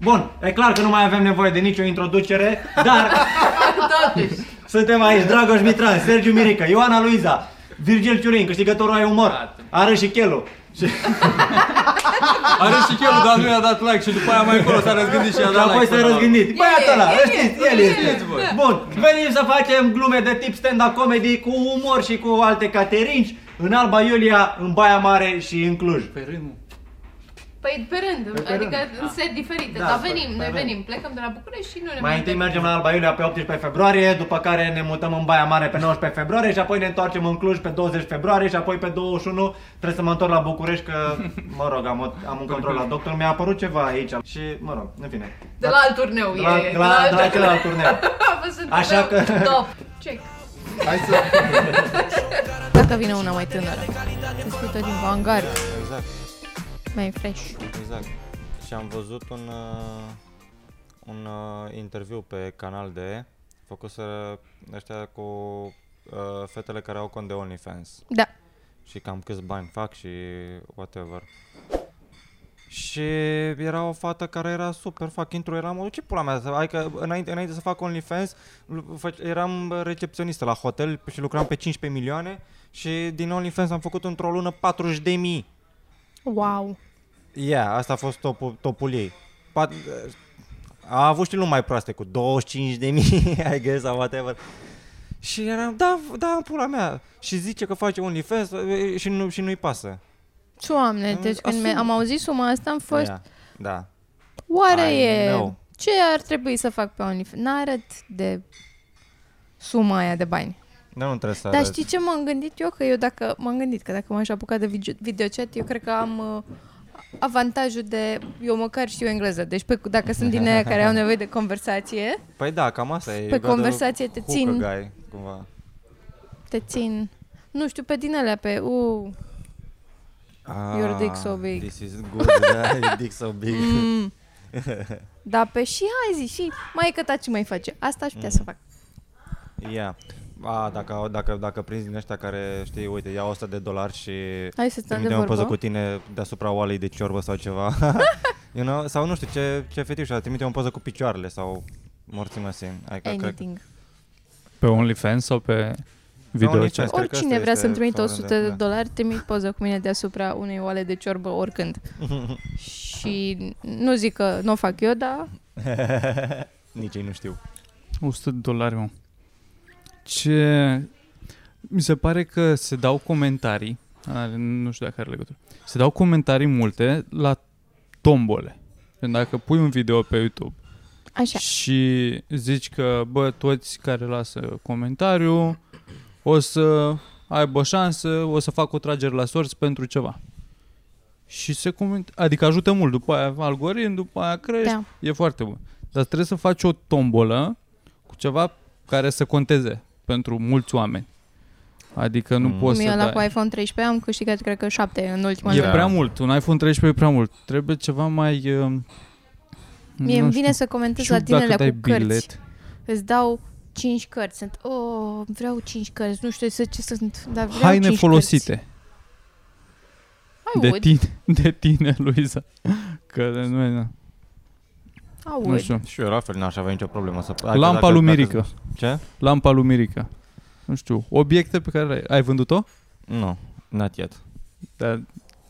Bun, e clar că nu mai avem nevoie de nicio introducere, dar suntem aici. Dragoș Mitran, Sergiu Mirică, Ioana Luiza, Virgil Ciurin, câștigătorul ai umor, Ară și Chelu. Și, Are și chelul, dar nu i-a dat like și după aia mai încolo s-a răzgândit și i-a și dat like. apoi s-a până la urmă. răzgândit. Băiatul ăla, e, îl știți, el e, este. e, voi. Bun, venim să facem glume de tip stand-up comedy cu umor și cu alte caterinci în Alba Iulia, în Baia Mare și în Cluj. Pe rândul. Păi pe rând, pe adică rând. în set diferite, Da, dar pe- venim, pe noi rând. venim, plecăm de la București și nu ne Mai întâi mergem la Alba Iulia pe 18 februarie, după care ne mutăm în Baia Mare pe 19 februarie și apoi ne întoarcem în Cluj pe 20 februarie și apoi pe 21 trebuie să mă întorc la București că, mă rog, am, o- am un control la doctor, mi-a apărut ceva aici și, mă rog, în fine. De la alt turneu De la, e. de la, de la celălalt turneu. A fost un Așa turneu că- Top. Check. Hai să... Dacă vine una mai tânără, discută din vanguard, Exact, mai fresh. exact. Și am văzut un, uh, un uh, interviu pe canal de făcut să ăștia cu uh, fetele care au cont de OnlyFans Da. și cam câți bani fac și whatever. Și era o fată care era super fucking true, eram, ce pula mea, adică înainte, înainte să fac OnlyFans, lu- făc- eram recepționistă la hotel și lucram pe 15 milioane și din OnlyFans am făcut într-o lună 40 de mii. Wow. Yeah, asta a fost topul, topul ei. Pat, a avut și luni mai proaste cu 25 de mii, I guess, sau whatever. Și eram, da, da, în pula mea. Și zice că face OnlyFans e, și, nu, și nu-i pasă. Doamne, deci când Asum. mi- am auzit suma asta am fost, Yeah, da. oare I e, know. ce ar trebui să fac pe OnlyFans? N-arăt de suma aia de bani. Dar nu trebuie să Dar arăți. știi ce m-am gândit eu? Că eu dacă m-am gândit că dacă m-aș apuca de video- videochat, eu cred că am uh, avantajul de, eu măcar știu engleză, deci pe, dacă sunt din aia care au nevoie de conversație, Păi da, cam asta e. Pe You gotta conversație te hook a țin. Guy, cumva. te țin, nu știu, pe din alea, pe, uh, Your dick so big. This is good, da, your dick so big. mm, da, pe și hai zi, și mai e că ta ce mai face, asta aș putea să fac. Yeah. A, dacă, dacă, dacă prinzi din ăștia care, știi, uite, ia 100 de dolari și Hai să stăm de trimite o poză vorbă. cu tine deasupra oalei de ciorbă sau ceva. you know? Sau nu știu, ce, ce fetiș, trimite o poză cu picioarele sau morții măsii. Adică, cred, Anything. Pe OnlyFans sau pe video OnlyFans. chat? Cred că Oricine asta vrea este să-mi trimită forma 100 de- de da. dolari, trimit poză cu mine deasupra unei oale de ciorbă oricând. și nu zic că nu o fac eu, dar Nici ei nu știu. 100 de dolari, mă. Ce... Mi se pare că se dau comentarii, are, nu știu dacă are legătură, se dau comentarii multe la tombole. Când dacă pui un video pe YouTube așa. și zici că, bă, toți care lasă comentariu o să aibă șansă, o să fac o tragere la sorți pentru ceva. Și se coment... Adică ajută mult, după aia algoritm, după aia crești, Da. e foarte bun. Dar trebuie să faci o tombolă cu ceva care să conteze pentru mulți oameni. Adică nu Mm. poți Mie să la dai... cu iPhone 13 am câștigat, cred că 7 în ultima E Da. lună. prea mult, un iPhone 13 e prea mult. Trebuie ceva mai... Uh, Mie nu îmi vine știu. să comentez Și la dacă tinele dai cu cărți. bilet, Îți dau 5 cărți. Sunt, oh, vreau 5 cărți. Nu știu să ce sunt, dar vreau haine 5 folosite. Cărți. De Aud, tine, de tine, Luiza. Că de noi, da. Aud. Nu știu. Și eu la fel n-aș avea nicio problemă să... Adică Lampa dacă- lui dacă- Mirica. Ce? Lampa lui Mirica. Nu știu, obiecte pe care le-ai ai vândut-o? Nu, not yet. Dar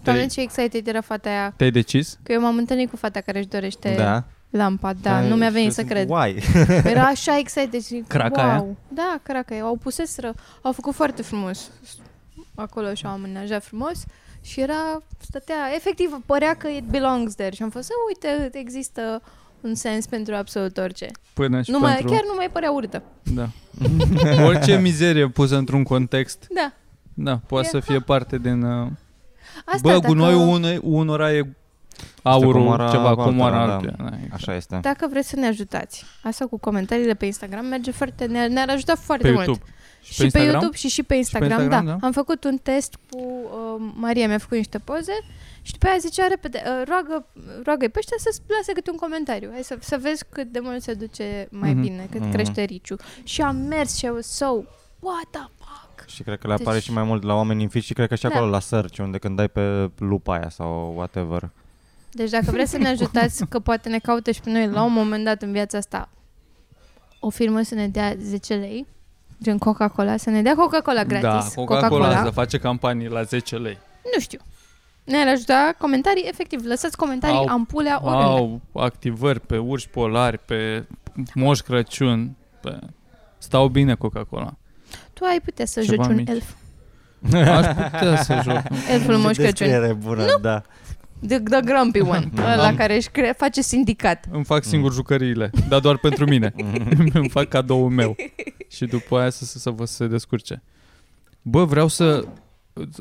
Doamne, te-ai, ce excited era fata aia. te-ai decis? Că eu m-am întâlnit cu fata care își dorește Da. lampa. Da, Dar nu mi-a venit și să sunt, cred. Why? Era așa excited și Craca wow. aia? Da, craca aia. Au puseseră, au făcut foarte frumos. Acolo și au amenajat frumos și era, stătea, efectiv, părea că it belongs there și am fost, "Să, uite, există un sens pentru absolut orice. Până și Nu mai, pentru... chiar nu mai părea urâtă. Da. Orice mizerie pusă într-un context, Da. da, poate E- să fie parte din... Uh... Asta, Bă, dacă, gunoiul unei, unora e aurul, comoara ceva, altora, comoara da. altuia. Da, exact. Așa este. dacă vreți să ne ajutați, asta cu comentariile pe Instagram merge foarte, ne, ne-ar ajuta foarte Pe mult. YouTube. Și, pe, Instagram? YouTube și și pe Instagram, Instagram, da. da? Am făcut un test cu uh, Maria, mi-a făcut niște poze și după aia zicea repede, uh, roagă, roagă pe ăștia să lase câte un comentariu. Hai să, să vezi cât de mult se duce mai Mhm. bine, cât Mhm. crește riciu. Și am mers și I was so, what the fuck? Și cred că le apare Deci- și mai mult la oameni în feed și cred că și Da. acolo la search, unde când dai pe lupa aia sau whatever. Deci dacă vreți să ne ajutați, că poate ne caută și pe noi la un moment dat în viața asta o firmă să ne dea 10 lei, gen Coca-Cola, să ne dea Coca-Cola gratis. Da, Coca-Cola să face campanii la 10 lei. Nu știu. Ne-ar ajuta comentarii, efectiv, lăsați comentarii, Au- ampulea, oriunde. Au activări pe urși polari, pe Moș Crăciun, pe... Stau bine Coca-Cola. Tu ai putea să Ceva joci un mici. elf. Aș putea să joc. Elful Moș Ce Crăciun. descriere bună, da. The, the grumpy one. ăla Am- care își cre- face sindicat. Îmi fac singur jucăriile, dar doar pentru mine. Îmi fac cadoul meu. Și după aia să, să, să vă se descurce. Bă, vreau să...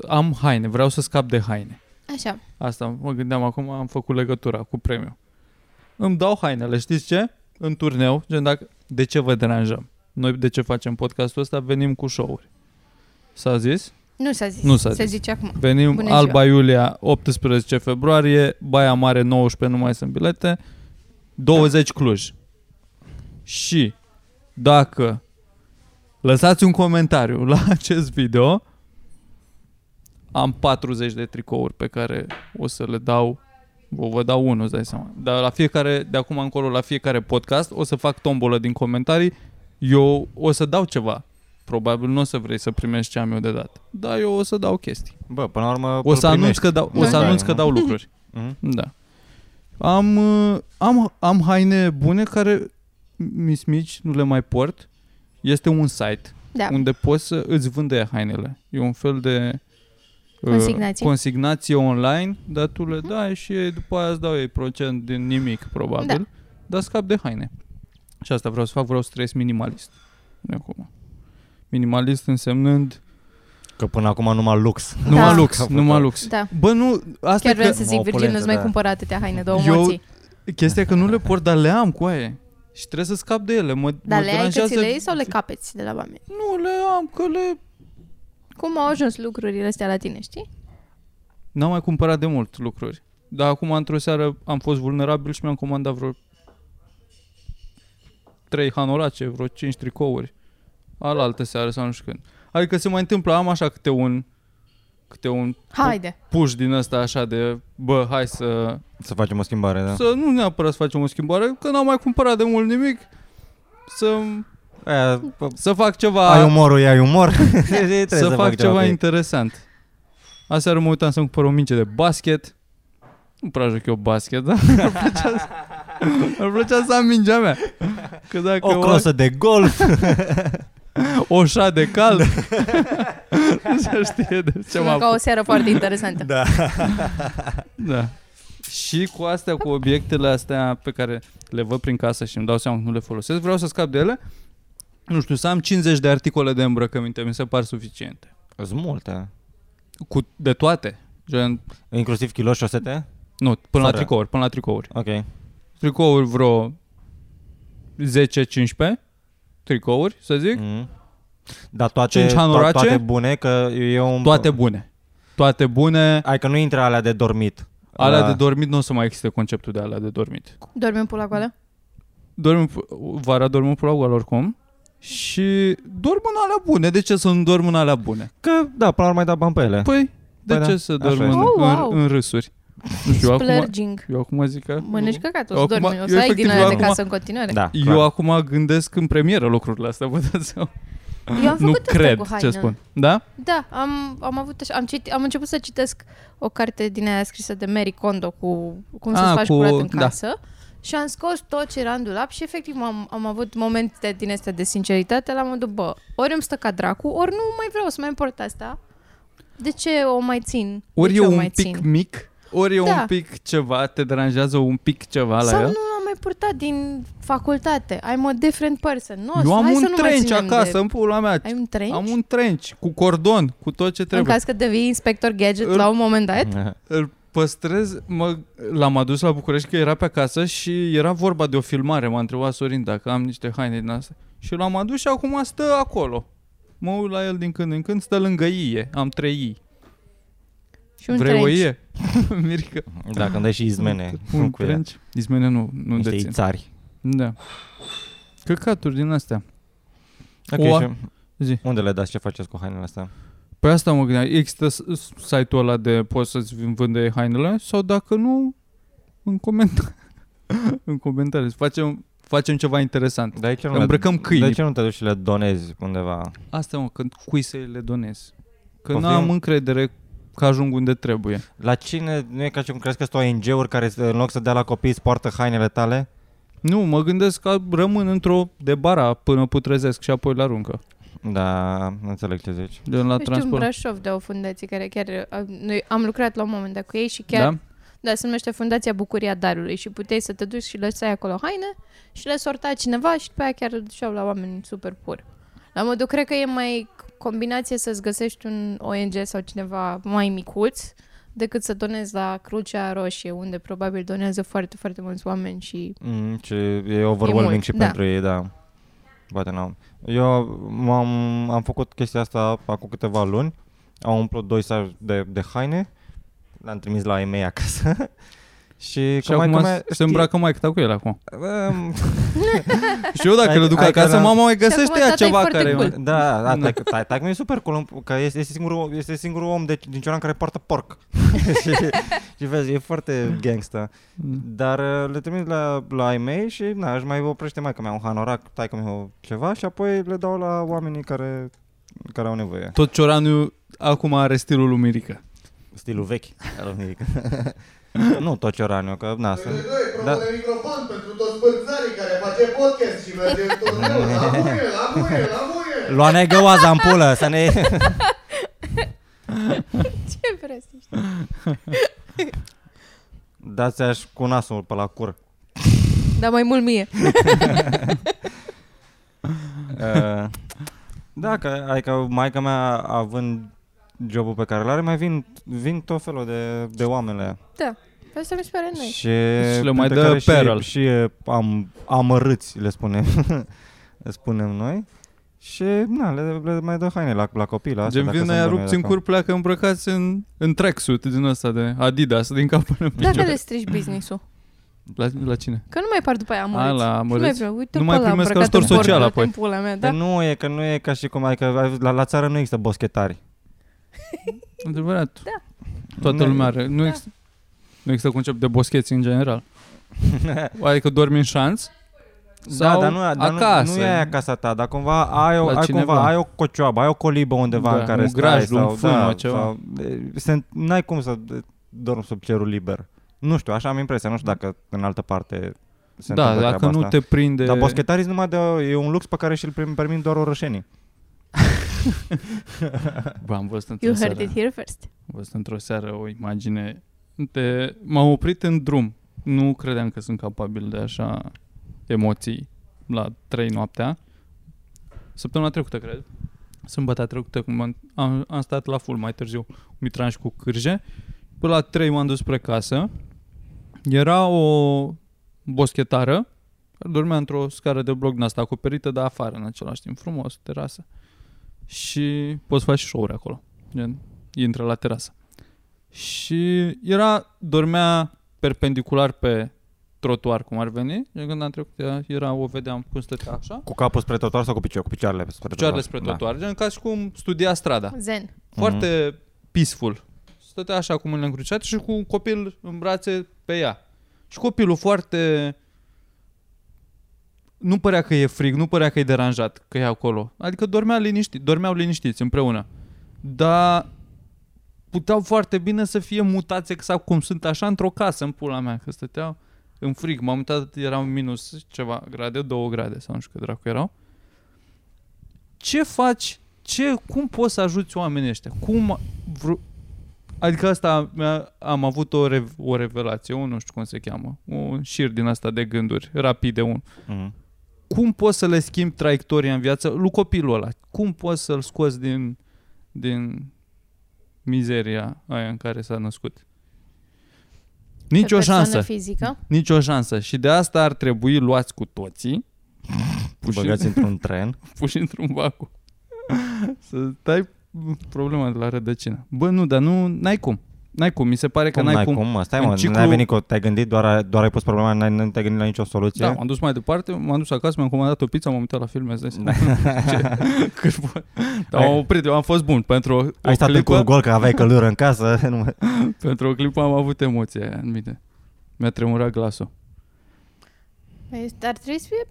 Am haine, vreau să scap de haine. Așa. Asta mă gândeam acum, am făcut legătura cu premiul. Îmi dau hainele, știți ce? În turneu, gen dacă, de ce vă deranjăm? Noi de ce facem podcastul ăsta? Venim cu show-uri. S-a zis? Nu s-a zis. Nu s-a Se zis. zice acum. Venim Bună Alba ziua. Iulia 18 februarie, Baia Mare 19 nu mai sunt bilete, 20 Cluj. Și dacă lăsați un comentariu la acest video, am 40 de tricouri pe care o să le dau Vă, vă dau unul, îți dai seama. Dar la fiecare, de acum încolo, la fiecare podcast, o să fac tombolă din comentarii. Eu o să dau ceva. Probabil nu o să vrei să primești ce am eu de dat. Dar eu o să dau chestii. Bă, până la urmă O să îl anunț primești. că dau, o să Da. anunț că dau lucruri. Mhm. Da. Am, uh, am, am haine bune care mis mici nu le mai port. Este un site Da. unde poți să îți vândă hainele. E un fel de uh, Consignație. consignație online, dar tu le dai și ei, după aia îți dau ei procent din nimic, probabil, Da. dar scap de haine. Și asta vreau să fac, vreau să trăiesc minimalist. De acum. Minimalist însemnând Că până acum numai lux. numai lux, Capăt. numai lux. Da. Bă, nu, asta Chiar e că, vreau să zic, o Virgil, opulență, nu-ți mai da. cumpăra atâtea haine, două Eu- emoții. chestia e că nu le port, dar le am cu aia. Și trebuie să scap de ele. Mă, Dar mă le ai că ți deranjează- le iei sau le capeți de la oameni? Nu, le am, că le... Cum au ajuns lucrurile astea la tine, știi? N-am mai cumpărat de mult lucruri. Dar acum, într-o seară, am fost vulnerabil și mi-am comandat vreo 3 hanorace, vreo 5 tricouri. Alaltă seară sau nu știu când. Adică se mai întâmplă, am așa câte un câte un Haide. push din ăsta așa de bă, hai să, Să facem o schimbare, da? să nu neapărat să facem o schimbare, că n-am mai cumpărat de mult nimic, să, Aia, bă, să fac ceva ai umorul, ai umor. Trebuie să, fac, fac ceva cu ei. interesant. Aseară mă uitam să-mi cumpăr o minge de basket. Nu prea joc eu basket, dar mi-ar plăcea, să- mi-ar plăcea să am mingea mea. Că dacă O crosă de golf. o șa de cald, nu se știe de ce Sună m-a ca o seară foarte interesantă. da. Da. Și cu astea, cu obiectele astea pe care le văd prin casă și îmi dau seama că nu le folosesc, vreau să scap de ele. Nu știu, să am 50 de articole de îmbrăcăminte, mi se par suficiente. Sunt multe. Cu, de toate. Gen, Inclusiv kilo șosete? nu, până la Fără. tricouri, până la tricouri. Ok. tricouri vreo 10-15 tricouri, să zic, Mm. Dar toate, Cinci to- hanorace? toate bune, că e un... toate bune. Toate bune. Ai că nu intră alea de dormit. Alea La- de dormit nu o să mai existe conceptul de alea de dormit. Dormi în pula goală? Dorm, vara dorm în pula goală oricum și dorm în alea bune. De ce să nu dorm în alea bune? Că, da, până la urmă mai da bani pe ele. Păi, de Păi ce da, să așa dorm în, este. Oh, wow. în, în râsuri? Nu știu, eu acum, Splurging. eu acum zic că... Mănânci căcat, o Eu să acum- dormi, o eu să ai efectiv, din eu alea de acum- casă în continuare. Da, Eu clar. acum gândesc în premieră lucrurile astea, vă dați seama. Eu am Nu făcut asta cred cu ce hainele. spun. Da? Da, am, am avut așa, am, citi, am început să citesc o carte din aia scrisă de Mary Kondo cu cum să-ți Ah, faci cu- curat în da. Casă și am scos tot ce era în dulap și efectiv am, am avut momente din astea de sinceritate la modul, bă, ori îmi stă ca dracu, ori nu mai vreau să mai import asta. De ce o mai țin? Ori de e ce o un mai pic țin? mic, ori e Da. un pic ceva, te deranjează un pic ceva la Sau el. nu l-am mai purtat din facultate. I'm a different person. Nu, Eu am hai să un nu mai trench ținem acasă, De... în pula mea. Ai un trench? Am un trench cu cordon, cu tot ce în trebuie. caz că devii inspector gadget Îl- la un moment dat? Îl păstrez, mă, l-am adus la București că era pe acasă și era vorba de o filmare. M-a întrebat Sorin dacă am niște haine din astea. Și l-am adus și acum stă acolo. Mă uit la el din când în când, stă lângă ie. Am trei ii. Și un Vrei o trench. ie? Mirica. Da, când dai și izmene. Un cu ea. trench? Izmene nu, nu Niște dețin. ițari. Da. Căcaturi din astea. Ok, O- și Zi. unde le dați? Ce faceți cu hainele astea? Păi asta mă gândeam. Există s- site-ul ăla de poți să-ți vândă ei hainele sau dacă nu, în comentarii. în comentarii. Facem, facem ceva interesant. De aici nu Îmbrăcăm le, câinii. De ce nu te duci și le donezi undeva? Asta, mă, când cui să le donez. Că Poftim? nu am încredere că ajung unde trebuie. La cine, nu e ca și cum crezi că sunt ONG-uri care în loc să dea la copii îți poartă hainele tale? Nu, mă gândesc că rămân într-o de bara până putrezesc și apoi la aruncă. Da, nu înțeleg ce zici. De la Știu în transport. Brașov de o fundație care chiar... a- Noi am lucrat la un moment dat cu ei și chiar... Da? Da, se numește Fundația Bucuria Darului și puteai să te duci și lăsai acolo haine și le sorta cineva și după aia chiar îl duceau la oameni super pur. La modul, cred că e mai combinație să-ți găsești un ONG sau cineva mai micuț decât să donezi la Crucea Roșie, unde probabil donează foarte, foarte mulți oameni și... Mm, ce e overwhelming mult, și da. pentru ei, da. Poate nu. Eu m-am, am făcut chestia asta acum câteva luni. Am umplut doi saci de, de haine. Le-am trimis la ei mei acasă. și, Și acum se îmbracă mai cu el acum. Um, Și eu dacă Hai- le duc hai că acasă, la- mama mai acum găsește ea tata e ceva foarte care... cool. da, da, Da. tai, tai, tai, e super cool, că este, este, singurul, este singurul om de, din Cioran care poartă porc. și, și vezi, e foarte gangsta. Dar uh, le trimis la, la ai mei și na, își mai oprește mai că mi un hanorac, tai că ceva și apoi le dau la oamenii care, care au nevoie. Tot Cioranu acum are stilul lui Mirica. Stilul vechi al lui Mirica. Nu tot cioraniu, că na, sunt... Doi, Da. propune microfon pentru toți bărțarii care face podcast și merge în turneu. La muie, la muie, la muie! Lua negă oaza în pulă, să ne... Ce vreți să știți? Dați aș cu nasul pe la cur. Dar mai mult mie. Uh, da, că, adică maica mea având jobul pe care îl are, mai vin, vin tot felul de, de oameni. Da. Asta mi se pare noi. Și, Și le mai printre dă care apparel. Și, și e am, amărâți, le spunem. le spunem noi. Și na, le, le mai dă haine la, la copii, la astea, Gen dacă vin sunt aia bune, rupți în dacă- cur, pleacă îmbrăcați în, în tracksuit din ăsta de Adidas, din cap până în Dacă picioare. le strici business-ul. La, la cine? Că nu mai par după aia A, amărâți. la Nu mai amărâți? vreau. Uite Nu pe mai ăla primesc îmbrăcat ajutor în porc, social dă-te apoi. în Pula mea, Dar da? nu e, că nu e ca și cum, adică la, la țară nu există boschetari. Adevărat. Da. Toată Nu- lumea are. Nu, Da. există, nu există concept de boscheți în general. Adică dormi în șanț sau da, dar nu, dar acasă. Nu, nu e aia casa ta, dar cumva ai, o, La ai, cineva. cumva, ai o cocioabă, ai o colibă undeva Da, în care un stai. grajd, un sau, fân, da, ceva. Sau, e, se, n-ai cum să dormi sub cerul liber. Nu știu, așa am impresia, nu știu dacă în altă parte se Da, întâmplă dacă treaba nu asta. te prinde... Dar boschetarii sunt numai de, e un lux pe care și-l prim- permit doar orășenii. Bă, am văzut într-o You heard seară, it here first. am văzut într-o seară o imagine de... M-am oprit în drum. Nu credeam că sunt capabil de așa emoții la 3 noaptea. Săptămâna trecută, cred. Sâmbătă trecută, cum am, am, am stat la full mai târziu, mitranș cu cârje. Până la 3 m-am dus spre casă. Era o boschetară care dormea într-o scară de bloc din asta acoperită, dar afară în același timp, frumos, terasă. Și poți face show-uri acolo. Gen, intră la terasă. Și era, dormea perpendicular pe trotuar, cum ar veni. Gen, când am trecut, ea- era, o vedeam cum stătea așa. Cu capul spre trotuar sau cu picioare? Cu picioarele spre Picioarele trotuar? spre trotuar, gen ca și cum studia strada. Zen. Foarte peaceful. Stătea așa cu mâinile încrucișate și cu un copil în brațe pe ea. Și copilul foarte... Nu părea că e frig, nu părea că e deranjat că e acolo. Adică dormea liniștit, dormeau liniștiți împreună. Dar puteau foarte bine să fie mutați exact cum sunt așa într-o casă în pula mea, că stăteau în frig. M-am uitat, erau minus ceva grade, două grade sau nu știu cât dracu erau. Ce faci? Ce, cum poți să ajuți oamenii ăștia? Cum vr- Adică asta mi-a- am avut o, rev- o revelație, o nu știu cum se cheamă, un șir din asta de gânduri, rapide un. Mhm. Cum poți să le schimbi traiectoria în viață lui copilul ăla? Cum poți să-l scoți din, din mizeria aia în care s-a născut? Nici Pe o persoană șansă. fizică. Nici o șansă. Și de asta ar trebui luați cu toții, puși, Băgați într-un tren. puși într-un vacu. să dai problema de la rădăcină. Bă, nu, dar nu, n-ai cum. N-ai cum, mi se pare că Cum n-ai, n-ai cum. cum? mă? Stai În mă, ciclu- n-ai venit cu, te-ai gândit, doar, doar ai pus problema, n-ai, nu te-ai gândit la nicio soluție? Da, m-am dus mai departe, m-am dus acasă, mi-am comandat o pizza, m-am uitat la filme, îți dai seama. Ce- cât po- Dar am oprit, eu am fost bun. Pentru o, o Ai stat clipă, cu gol că aveai căldură în casă. nu mai- pentru o clipă am avut emoția aia în mine. Mi-a tremurat glasul. Este, ar trebui să fie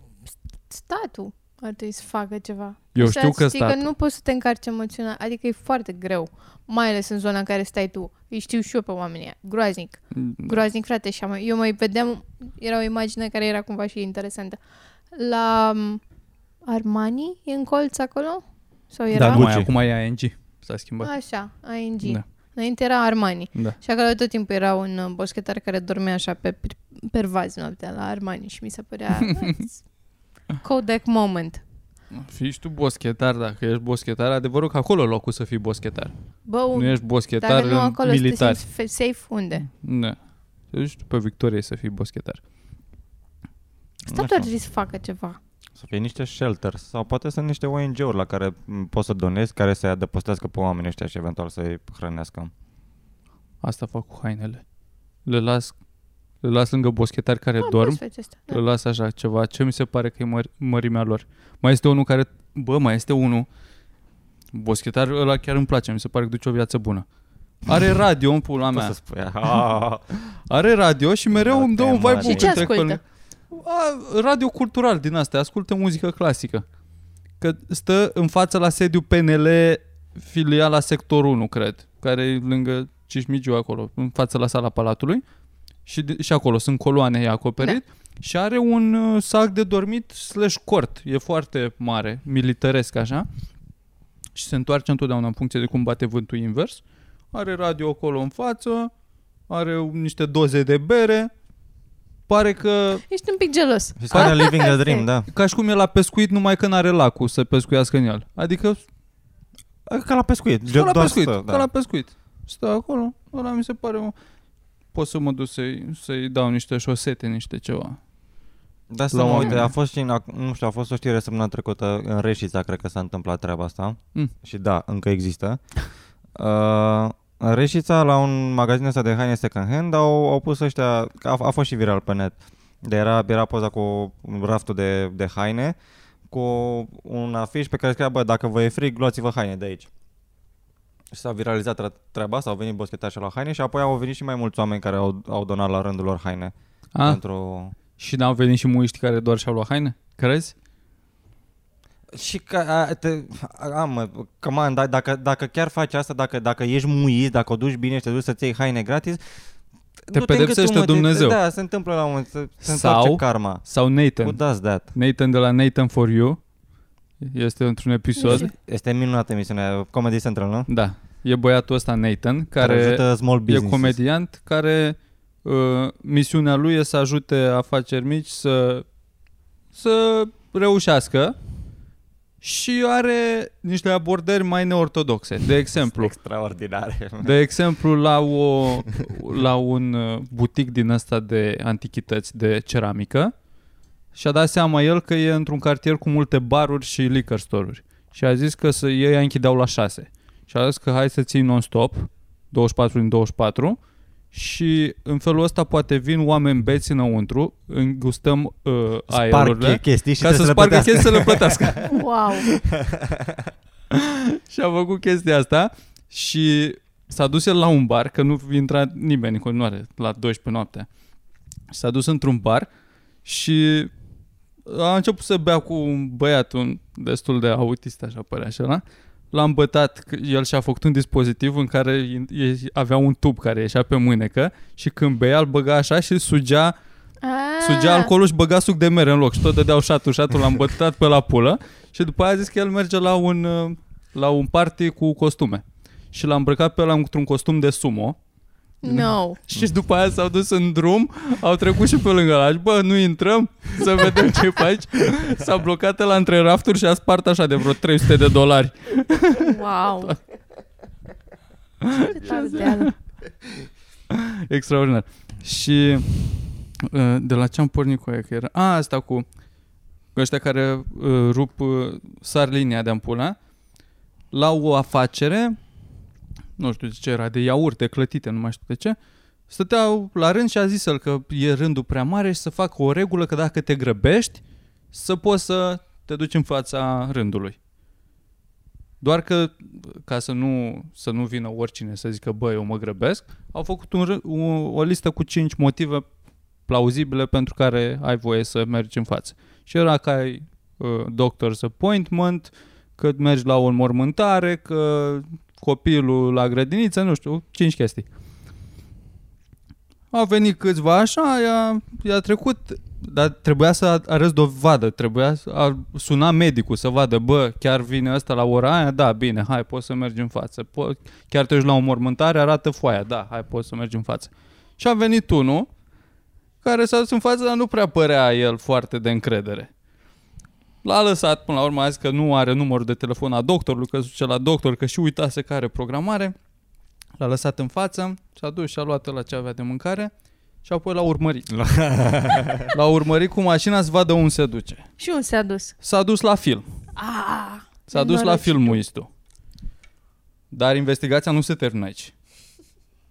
statul. Ar trebui să facă ceva. Eu Să știu că știi stat. că nu poți să te încarci emoțional. Adică e foarte greu. Mai ales în zona în care stai tu. Îi știu și eu pe oamenii ăia. Groaznic. Groaznic, frate. Și am, eu mai vedeam... Era o imagine care era cumva și interesantă. La um, Armani e în colț acolo? Sau era? Da, nu mai, Gucci. acum e ING. S-a schimbat. Așa, ING. Da. Înainte era Armani. Da. Și acolo tot timpul era un uh, boschetar care dormea așa pe per- pervaz noaptea la Armani și mi se părea Kodak moment. Fiți și tu boschetar, dacă ești boschetar, adevărul că acolo e locul să fii boschetar. Bă, Nu ești boschetar dacă nu în acolo militar. să te simți fe- safe, unde? Da. Te duci tu pe Victorie să fii boschetar. Statul știu. ar trebui să facă ceva. Să fie niște shelters sau poate sunt niște ONG-uri la care m, poți să donezi, care să-i adăpostească pe oamenii ăștia și eventual să-i hrănească. Asta fac cu hainele. Le las, le las lângă boschetari care Ah, dorm. poți face asta. Le Da. las așa ceva. Ce mi se pare că e măr- mărimea lor. Mai este unul care... Bă, mai este unul. Boschetar ăla chiar îmi place. Mi se pare că duce o viață bună. Are radio în pula Poți mea. să spui, ah, Are radio și mereu Da, îmi dă un tema vibe de- Și ce când trec pe ascultă? lângă- A, radio cultural din astea, ascultă muzică clasică. Că stă în față la sediu PNL, filiala sector 1, cred, care e lângă Cismigiu acolo, în față la sala Palatului. Și, de- și acolo sunt coloane, e acoperit. Da. Și are un uh, sac de dormit slash cort. E foarte mare, militaresc așa. Și se întoarce întotdeauna în funcție de cum bate vântul invers. Are radio acolo în față, are niște doze de bere. Pare că Ești un pic gelos. He's kinda living the Asta dream, e. da. ca și cum e la pescuit numai că n-are lacul să pescuiască în el. Adică Ca la pescuit. ca la doar pescuit, stă, ca la pescuit. Stă acolo, ăla mi se pare o... Pot să mă duc să-i, să-i dau niște șosete, niște ceva. Da, să La mă oameni. uite, a fost și, în, ac- nu știu, a fost o știre săptămâna trecută în Reșița, cred că s-a întâmplat treaba asta. Mm. Și da, încă există. Uh, în Reșița, la un magazin ăsta de haine second hand, au, au pus ăștia, a, a fost și viral pe net, de era, era poza cu un raftul de, de haine, cu un afiș pe care scria, bă, dacă vă e frig, luați-vă haine de aici. Și s-a viralizat tre- treaba asta, au venit boschetași la haine și apoi au venit și mai mulți oameni care au, au donat la rândul lor haine. A? Pentru... Și n-au venit și muiști care doar și-au luat haine? Crezi? Și că, a, te, a, mă, come on, da, dacă, dacă chiar faci asta, dacă, dacă ești muit, dacă o duci bine și te duci să-ți iei haine gratis, Te du-te pedepsește în gâtul, mă, Dumnezeu. De, da, se întâmplă la un moment, se, se Sau- întoarce karma. Sau Nathan. Who does that? Nathan de la Nathan For You. Este într-un episod. Este minunată emisiunea, Comedy Central, nu? Da. E băiatul ăsta Nathan, care ajută small e business. comediant, care uh, misiunea lui e să ajute afaceri mici să, să reușească și are niște abordări mai neortodoxe. De exemplu, Extraordinare. de exemplu la, o, la un uh, butic din ăsta de antichități de ceramică și-a dat seama el că e într-un cartier cu multe baruri și liquor store-uri. Și a zis că să ei închideau la 6. Și a zis că hai să ții non-stop, 24 din 24, și în felul ăsta poate vin oameni beți înăuntru, îngustăm uh, Sparg aerurile, chestii și ca să trebuie spargă le chestii să le plătească. Wow. și a făcut chestia asta și s-a dus el la un bar, că nu intra nimeni în continuare, la 12 noaptea. S-a dus într-un bar și a început să bea cu un băiat un destul de autist, așa părea așa, la? L-a îmbătat, că el și-a făcut un dispozitiv în care e- avea un tub care ieșea pe mânecă și când bea îl băga așa și sugea Ah, Sugea alcoolul și băga suc de mere în loc și tot dădeau șatul, șatul l-a îmbătat pe la pulă și după aia a zis că el merge la un, uh, la un party cu costume. Și l-a îmbrăcat pe ăla într-un costum de sumo No. și după aia s-au dus în drum, au trecut și pe lângă ăla și bă, nu intrăm, să vedem ce faci. S-a blocat la între rafturi și a spart așa de vreo 300 de dolari. Wow. Ce tardeală. Extraordinar. Și uh, de la ce am pornit cu aia? Că era... A, asta cu ăștia care uh, rup, uh, sar linia de ampulă la o afacere, nu știu de ce era, de iaurte clătite, nu mai știu de ce, stăteau la rând și a zis el că e rândul prea mare și să facă o regulă că dacă te grăbești, să poți să te duci în fața rândului. Doar că, ca să nu, să nu vină oricine să zică, bă, eu mă grăbesc, au făcut un, râ- o, o listă cu cinci motive plauzibile pentru care ai voie să mergi în față. Și era că ai uh, doctor's appointment, că mergi la o înmormântare, că copilul la grădiniță, nu știu, cinci chestii. Au venit câțiva așa, i-a, i-a trecut, dar trebuia să arăți dovadă, trebuia să a suna medicul să vadă, bă, chiar vine ăsta la ora aia, da, bine, hai, poți să mergi în față. Po- chiar te duci la o mormântare, arată foaia, da, hai, poți să mergi în față. Și a venit unul care s-a dus în față, dar nu prea părea el foarte de încredere. L-a lăsat până la urmă, a zis că nu are numărul de telefon a doctorului, că se duce la doctor, că și uitase că are programare. L-a lăsat în față, s-a dus și a luat la ce avea de mâncare și apoi l-a urmărit. L-a urmărit cu mașina să vadă unde se duce. Și unde s-a dus? S-a dus la film. Ah, S-a dus la nenorocitul. filmuistul. Dar investigația nu se termină aici.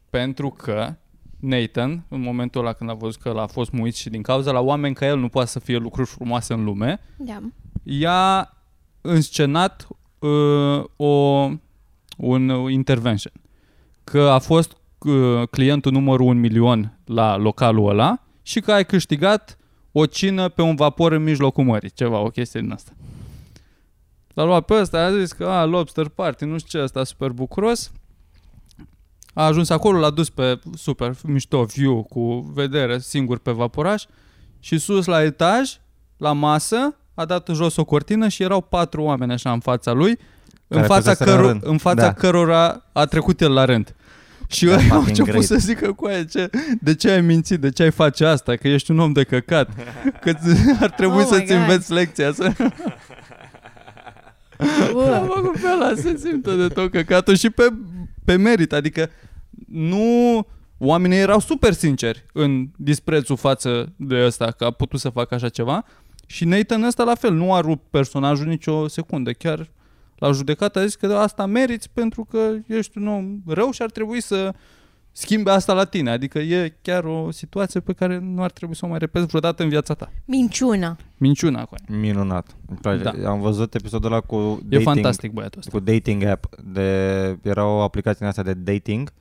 Pentru că Nathan, în momentul ăla când a văzut că l-a fost muit și din cauza la oameni ca el nu poate să fie lucruri frumoase în lume, Da. i-a înscenat uh, o, un uh, intervention. Că a fost uh, clientul numărul un milion la localul ăla și că ai câștigat o cină pe un vapor în mijlocul mării. Ceva, o chestie din asta. L-a luat pe ăsta, a zis că a, lobster party, nu știu ce, ăsta super bucuros. A ajuns acolo, l-a dus pe super mișto view cu vedere singur pe vaporaș și sus la etaj, la masă, a dat în jos o cortină și erau patru oameni așa în fața lui, în Care fața, fuseseră în căro- rând. în fața Da. cărora a trecut el la rând. Și Da, eu am fucking început great. să zică cu aia, ce, de ce ai mințit, de ce ai face asta, că ești un om de căcat, că ți- ar trebui Oh my să-ți God. înveți lecția să... Am Bă, făcut pe ăla să simtă de tot căcatul și pe, pe merit, adică nu... Oamenii erau super sinceri în disprețul față de ăsta că a putut să facă așa ceva. Și Nathan ăsta la fel, nu a rupt personajul nicio secundă, chiar la judecată a zis că asta meriți pentru că ești un om rău și ar trebui să schimbe asta la tine, adică e chiar o situație pe care nu ar trebui să o mai repezi vreodată în viața ta. minciuna. Minciuna cu aia. Minunat. Îmi place. Da. Am văzut episodul ăla cu E dating, fantastic băiatul ăsta. cu dating app. De, era o aplicație din asta de dating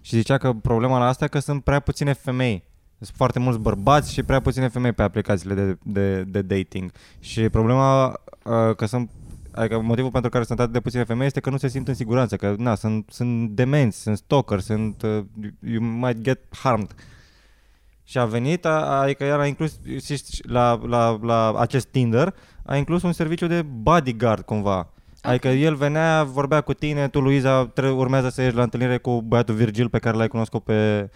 și zicea că problema la asta e că sunt prea puține femei. Sunt foarte mulți bărbați și prea puține femei pe aplicațiile de, de, de dating. Și problema uh, că sunt Adică motivul pentru care sunt atât de puține femei este că nu se simt în siguranță, că na, sunt, sunt demenți, sunt stalker, sunt, uh, you might get harmed. Și a venit, a, adică el a inclus și la, la, la acest Tinder, a inclus un serviciu de bodyguard cumva. Adică el venea, vorbea cu tine, tu, Luiza, tre- urmează să ieși la întâlnire cu băiatul Virgil pe care l-ai cunoscut pe,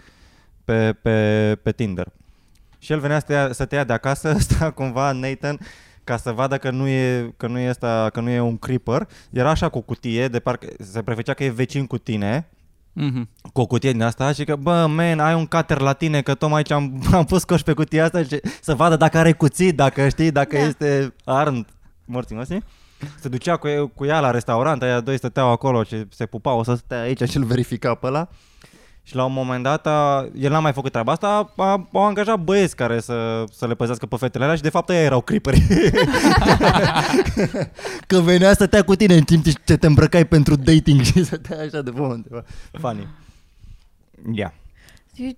pe, pe, pe Tinder. Și el venea să te, ia, să te ia de acasă, ăsta cumva, Nathan, ca să vadă că nu e, că nu e, asta, că nu e un creeper. Era așa cu o cutie, de parcă se prefăcea că e vecin cu tine, Mhm. cu o cutie din asta și că, bă, man, ai un cater la tine, că tocmai aici am, am pus coș pe cutia asta și să vadă dacă are cuțit, dacă știi, dacă Da. este armed. Morții măsii? Se ducea cu, e- cu ea la restaurant, aia doi stăteau acolo și se pupau, o să stea aici și îl verifica pe ăla. Și la un moment dat, a, el n-a mai făcut treaba asta, a, a, au angajat băieți care să, să le păzească pe fetele alea și de fapt ei erau creeperi. că venea să te cu tine în timp ce te îmbrăcai pentru dating și stătea așa de bun. Funny. Yeah.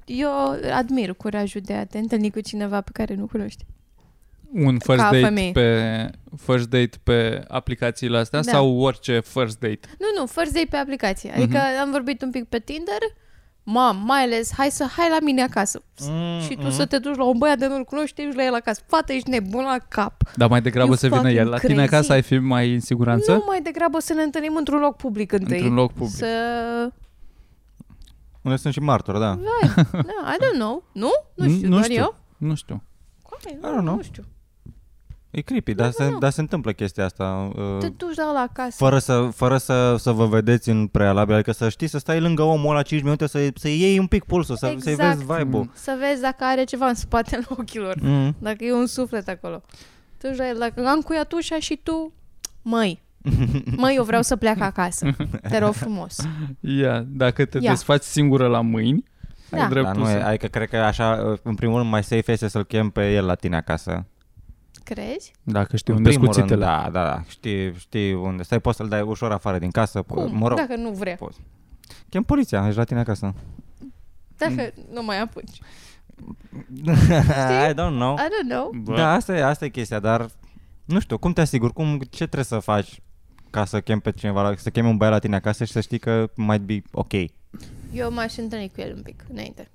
Eu admir curajul de a te întâlni cu cineva pe care nu cunoști. Un first Ca date femeie. pe first date pe aplicațiile astea Da. sau orice first date? Nu, nu, first day pe aplicație. Adică Mhm. am vorbit un pic pe Tinder, mam, mai ales, hai să, hai la mine acasă. Mm, și tu mm. să te duci la un băiat de nu-l cunoști, te duci la el acasă. Fată, ești nebun la cap. Dar mai degrabă You să vină fucking el la tine crazy. acasă, ai fi mai în siguranță? Nu mai degrabă să ne întâlnim într-un loc public întâi. Într-un loc public. Să... Unde sunt și martori, da. Vai, da, I don't know. Nu? Nu știu, nu doar știu. eu? Nu știu. Coai, I don't know. Nu știu. E creepy, dar, se, dar se întâmplă chestia asta. Te Uh, duci la la acasă. fără să, fără să, să vă vedeți în prealabil, adică să știi să stai lângă omul ăla 5 minute, să, să iei un pic pulsul, să, să-i Exact. vezi vibe-ul. Să vezi dacă are ceva în spatele ochilor. Mm. Dacă e un suflet acolo. Tu la el, dacă am cuiat ușa și tu, măi, măi, eu vreau să plec acasă. Te rog frumos. Ia, dacă te Ia. desfaci singură la mâini, Da. ai Dar dreptul nu e, să... adică cred că așa, în primul rând, mai safe este să-l chem pe el la tine acasă. Crezi? Dacă știi în unde sunt primul rând, cuțitele. da, da, da, știi, știi unde stai, poți să-l dai ușor afară din casă, Cum? mă rog, Dacă nu vrea. chem poliția, ești la tine acasă. Dacă nu mai apuci. I don't know. I don't know. Bă, Da, asta e, asta e chestia, dar nu știu, cum te asiguri, cum, ce trebuie să faci ca să chem pe cineva, la- să chemi un băiat la tine acasă și să știi că might be ok. Eu m-aș întâlni cu el un pic înainte.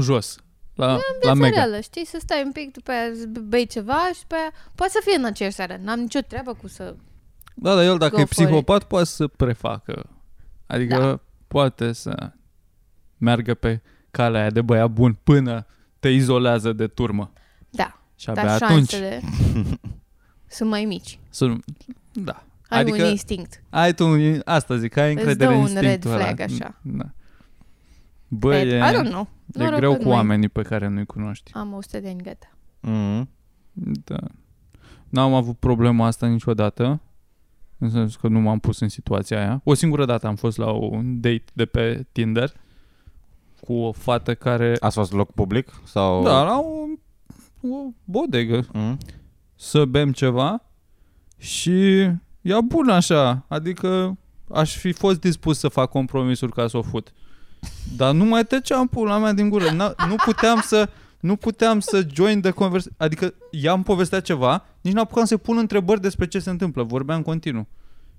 jos. La, la Viața Mega. reală, știi? Să stai un pic, după aia să bei ceva și după aia... Poate să fie în aceeași seară. N-am nicio treabă cu să... Da, dar el dacă Go e for it. psihopat poate să prefacă. Adică Da. poate să meargă pe calea aia de băiat bun până te izolează de turmă. Da, Și abia dar atunci șansele sunt mai mici. să... Da. Ai Adică un instinct. ai tu, un- asta zic, ai Îți încredere dă în un red instinctul ăla. flag așa. Da. Bă, Red- e, I don't know. E Noroc greu că cu nu mai- oamenii pe care nu-i cunoști. Am 100 de ani, gata. Mm-hmm. Da. N-am avut problema asta niciodată. În sensul că nu m-am pus în situația aia. O singură dată am fost la un date de pe Tinder cu o fată care... Ați fost loc public? Sau... Da, la o, o bodegă Mm? să bem ceva și ea bună așa. Adică aș fi fost dispus să fac compromisuri ca să o fut. Dar nu mai tăceam pula mea din gură. N- nu puteam să nu puteam să join the conversation. Adică ea îmi povestea ceva, nici n-apucam să pun întrebări despre ce se întâmplă. Vorbeam continuu.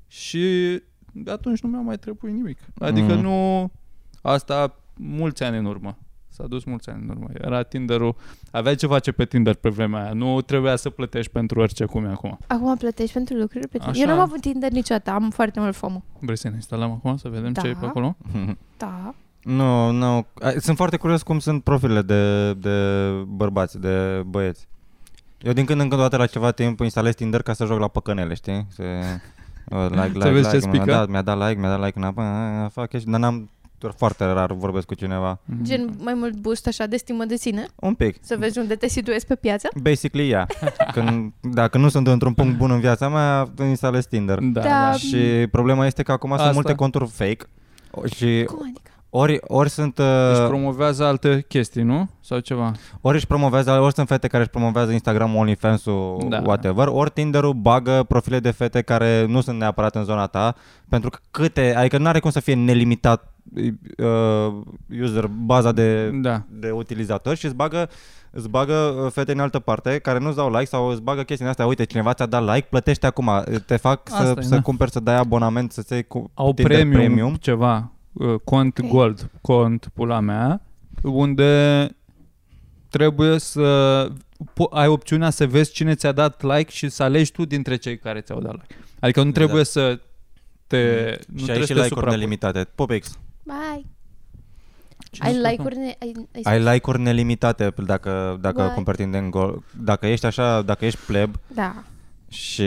Și de atunci nu mi-a mai trebuit nimic. Adică Mhm. nu... Asta mulți ani în urmă. S-a dus mulți ani în urmă. Era Tinderul... Aveai ce face pe Tinder pe vremea aia. Nu trebuia să plătești pentru orice cum e acum. Acum plătești pentru lucruri pe Tinder. Așa. Eu n-am avut Tinder niciodată, am foarte mult FOMO. Vrei să ne instalăm acum să vedem Da. ce e pe acolo? Da. Nu, nu. A, Sunt foarte curios cum sunt profilele de, de bărbați, de băieți. Eu din când în când, o dată la ceva timp, instalez Tinder ca să joc la păcănele, știi? Se, uh, like, like, vezi ce like, mi-a spică? dat, mi-a dat like, mi-a dat like înapoi, a, fac chestii, dar n-am, doar foarte rar vorbesc cu cineva. Gen mai mult boost așa de stimă de sine, Un pic. să vezi unde te situezi pe piață. Basically, yeah. Când, dacă nu sunt într-un punct bun în viața mea, instalez Tinder. Da, Da. da. Și problema este că acum Asta. sunt multe conturi fake și Cum adică? Ori, ori sunt... Își Uh, promovează alte chestii, nu? Sau ceva. Ori își promovează, ori sunt fete care își promovează Instagram, OnlyFans-ul, Da. da. whatever, ori Tinder-ul bagă profile de fete care nu sunt neapărat în zona ta, pentru că câte, adică nu are cum să fie nelimitat uh, user, baza de, Da. de utilizatori și îți bagă îți bagă uh, fete în altă parte care nu-ți dau like sau îți bagă chestii din astea, uite, cineva ți-a dat like, plătește acum, te fac să, Asta e, să da. cumperi, să dai abonament, să-ți iei cu Au Tinder premium, premium. ceva, uh, cont Ok. gold, cont pula mea, unde trebuie să po- ai opțiunea să vezi cine ți-a dat like și să alegi tu dintre cei care ți-au dat like. Adică nu trebuie să te... Nu și trebuie ai să și te like-uri suprapui. nelimitate. Popix. Bye. Cine Ai spune? like-uri? Ne- ai, ai Ai spus? like-uri nelimitate dacă, dacă What? cumperi Tinder în gol. Dacă ești așa, dacă ești pleb Da. Și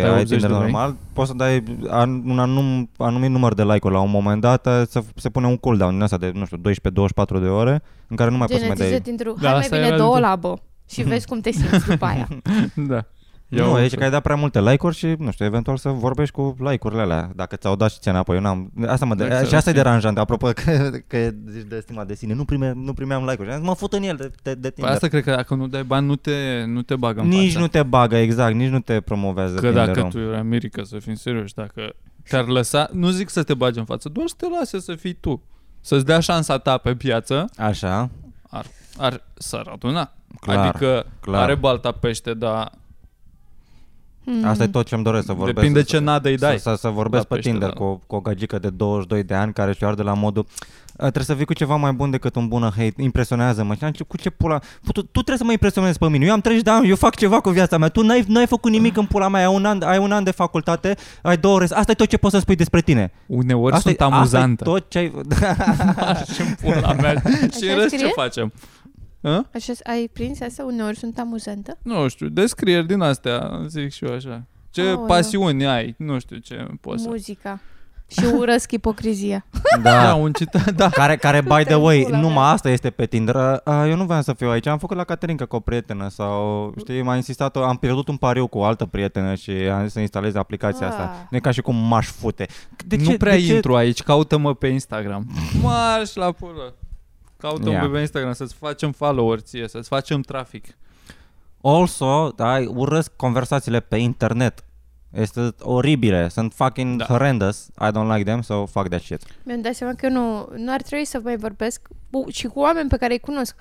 Dai ai 80 Tinder de like? normal, poți să dai an, un anum, anumit număr de like-uri. La un moment dat uh, se, se pune un cooldown din asta de, nu știu, 12-24 de ore în care nu mai poți să Gen, mai îți zice dai... dintr-un, Da, hai mai asta bine era două de- labă și vezi cum te simți după aia. Da. Nu, Eu- e că ai dat prea multe like-uri și, nu știu, eventual să vorbești cu like-urile alea, dacă ți-au dat și ție înapoi. Eu n-am, asta mă de, Exact, și asta e știi. deranjant, apropo că, că zici de stima de sine. Nu, prime, nu primeam like-uri. Și am zis, Mă fut în el de, de, de Păi Tinder. asta cred că dacă nu dai bani, nu te, nu te bagă în nici față. nu te bagă, exact, nici nu te promovează Că dacă Tinder-ul. tu erai America, să fim serioși, dacă te-ar lăsa, nu zic să te bagi în față, doar să te lase să fii tu. Să-ți dea șansa ta pe piață, Așa, ar, ar s-ar aduna. Clar, adică clar. are balta pește, dar Hmm. Asta e tot ce-mi doresc să vorbesc. depinde să, ce nadă îi dai. Să, să, să vorbesc Da, pe pește, Tinder da. cu, o- cu o gagică de 22 de ani care și de la modul "A, Trebuie să vii cu ceva mai bun decât un bună hate, impresionează-mă. Și am zis, cu ce pula? Tu, tu trebuie să mă impresionezi pe mine. Eu am 30 de ani, eu fac ceva cu viața mea. Tu n-ai, n-ai făcut nimic în pula mea, ai un, an, ai un an de facultate, ai două ore. Asta e tot ce poți să spui despre tine. Uneori asta sunt e, amuzantă. Asta e tot ce ai... și în pula mea. și în Așa rest ce scrie? facem? Hă? Așa, ai prins asta? Uneori sunt amuzantă. Nu știu, descrieri din astea, zic și eu așa. Ce Aoleu. pasiuni ai, nu știu ce poți să... Muzica. Și urăsc ipocrizia. Da, da. un citat, da. Care, care, by the Stai, way, pula numai mea. asta este pe Tinder. Uh, eu nu voiam să fiu aici, am făcut la Caterinca cu o prietenă sau, știi, m-a insistat, am pierdut un pariu cu o altă prietenă și am zis să instalez aplicația Ah. asta. Nu e ca și cum m-aș fute. De nu ce, prea de ce? intru aici, caută-mă pe Instagram. Marș la pulă. Caută-mă Ia. pe Instagram să-ți facem follower ție, să-ți facem trafic. Also, da, urăsc conversațiile pe internet. Este oribile, sunt fucking Da. da. horrendous. I don't like them, so fuck that shit. Mi-am dat seama că eu nu, nu ar trebui să mai vorbesc cu, și cu oameni pe care îi cunosc.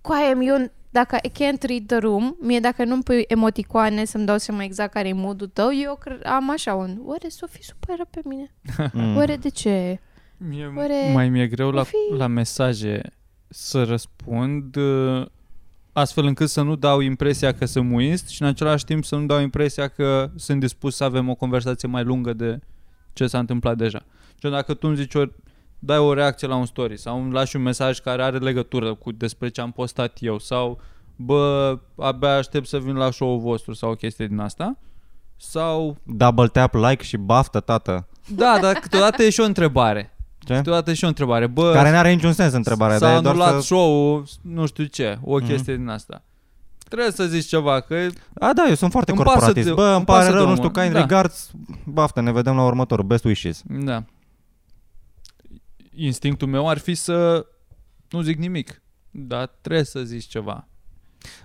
Coaie, eu, dacă I can't read the room, mie dacă nu-mi pui emoticoane să-mi dau seama exact care e modul tău, eu cre- am așa un, oare Sofie supără pe mine? Mm. Oare de ce? Mie, Oare mai mi-e greu la, o fi- la mesaje să răspund uh, astfel încât să nu dau impresia că sunt muist și în același timp să nu dau impresia că sunt dispus să avem o conversație mai lungă de ce s-a întâmplat deja. Gen, dacă tu îmi zici o, dai o reacție la un story sau îmi lași un mesaj care are legătură cu despre ce am postat eu sau bă, abia aștept să vin la show-ul vostru sau o chestie din asta sau Double tap, like și baftă, tată. da, dar câteodată e și o întrebare. Ce? Câteodată e și o întrebare. Bă, Care n-are niciun sens întrebarea, S-a dar e doar anulat să... Mhm. show-ul, nu știu ce, o chestie din asta. Trebuie să zici ceva, că A, da, eu sunt foarte Îmi pasă corporatist. de- Bă, îmi îmi pare pasă de rău, nu omul. știu, kind Da. regards, baftă, ne vedem la următorul. Best wishes. da. Instinctul meu ar fi să nu zic nimic, dar trebuie să zici ceva.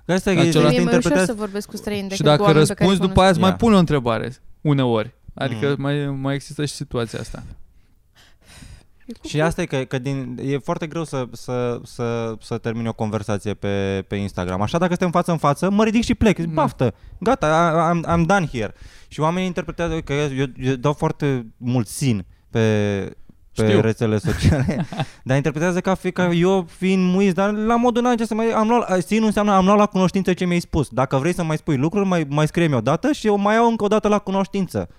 Asta e, Acela- este Mie e mai ușor interpretat... să vorbesc cu străini decât și cu dacă oameni pe care răspunzi îi după aia îți mai Ia. pune o întrebare, uneori. Adică Mm. mai, mai există și situația asta. Cunosc. Și asta e că, că din, e foarte greu să, să, să, să termini o conversație pe, pe Instagram. Așa dacă suntem față în față, mă ridic și plec. Zic, Da. Baftă, gata, I- I'm, I'm done here. Și oamenii interpretează că eu, eu, eu dau foarte mult sin pe, pe Știu. rețele sociale, dar interpretează ca, fi, ca eu fiind muist, dar la modul n ce să mai... Am luat, sin înseamnă am luat la cunoștință ce mi-ai spus. Dacă vrei să mai spui lucruri, mai, mai scrie-mi o dată și eu mai iau încă o dată la cunoștință.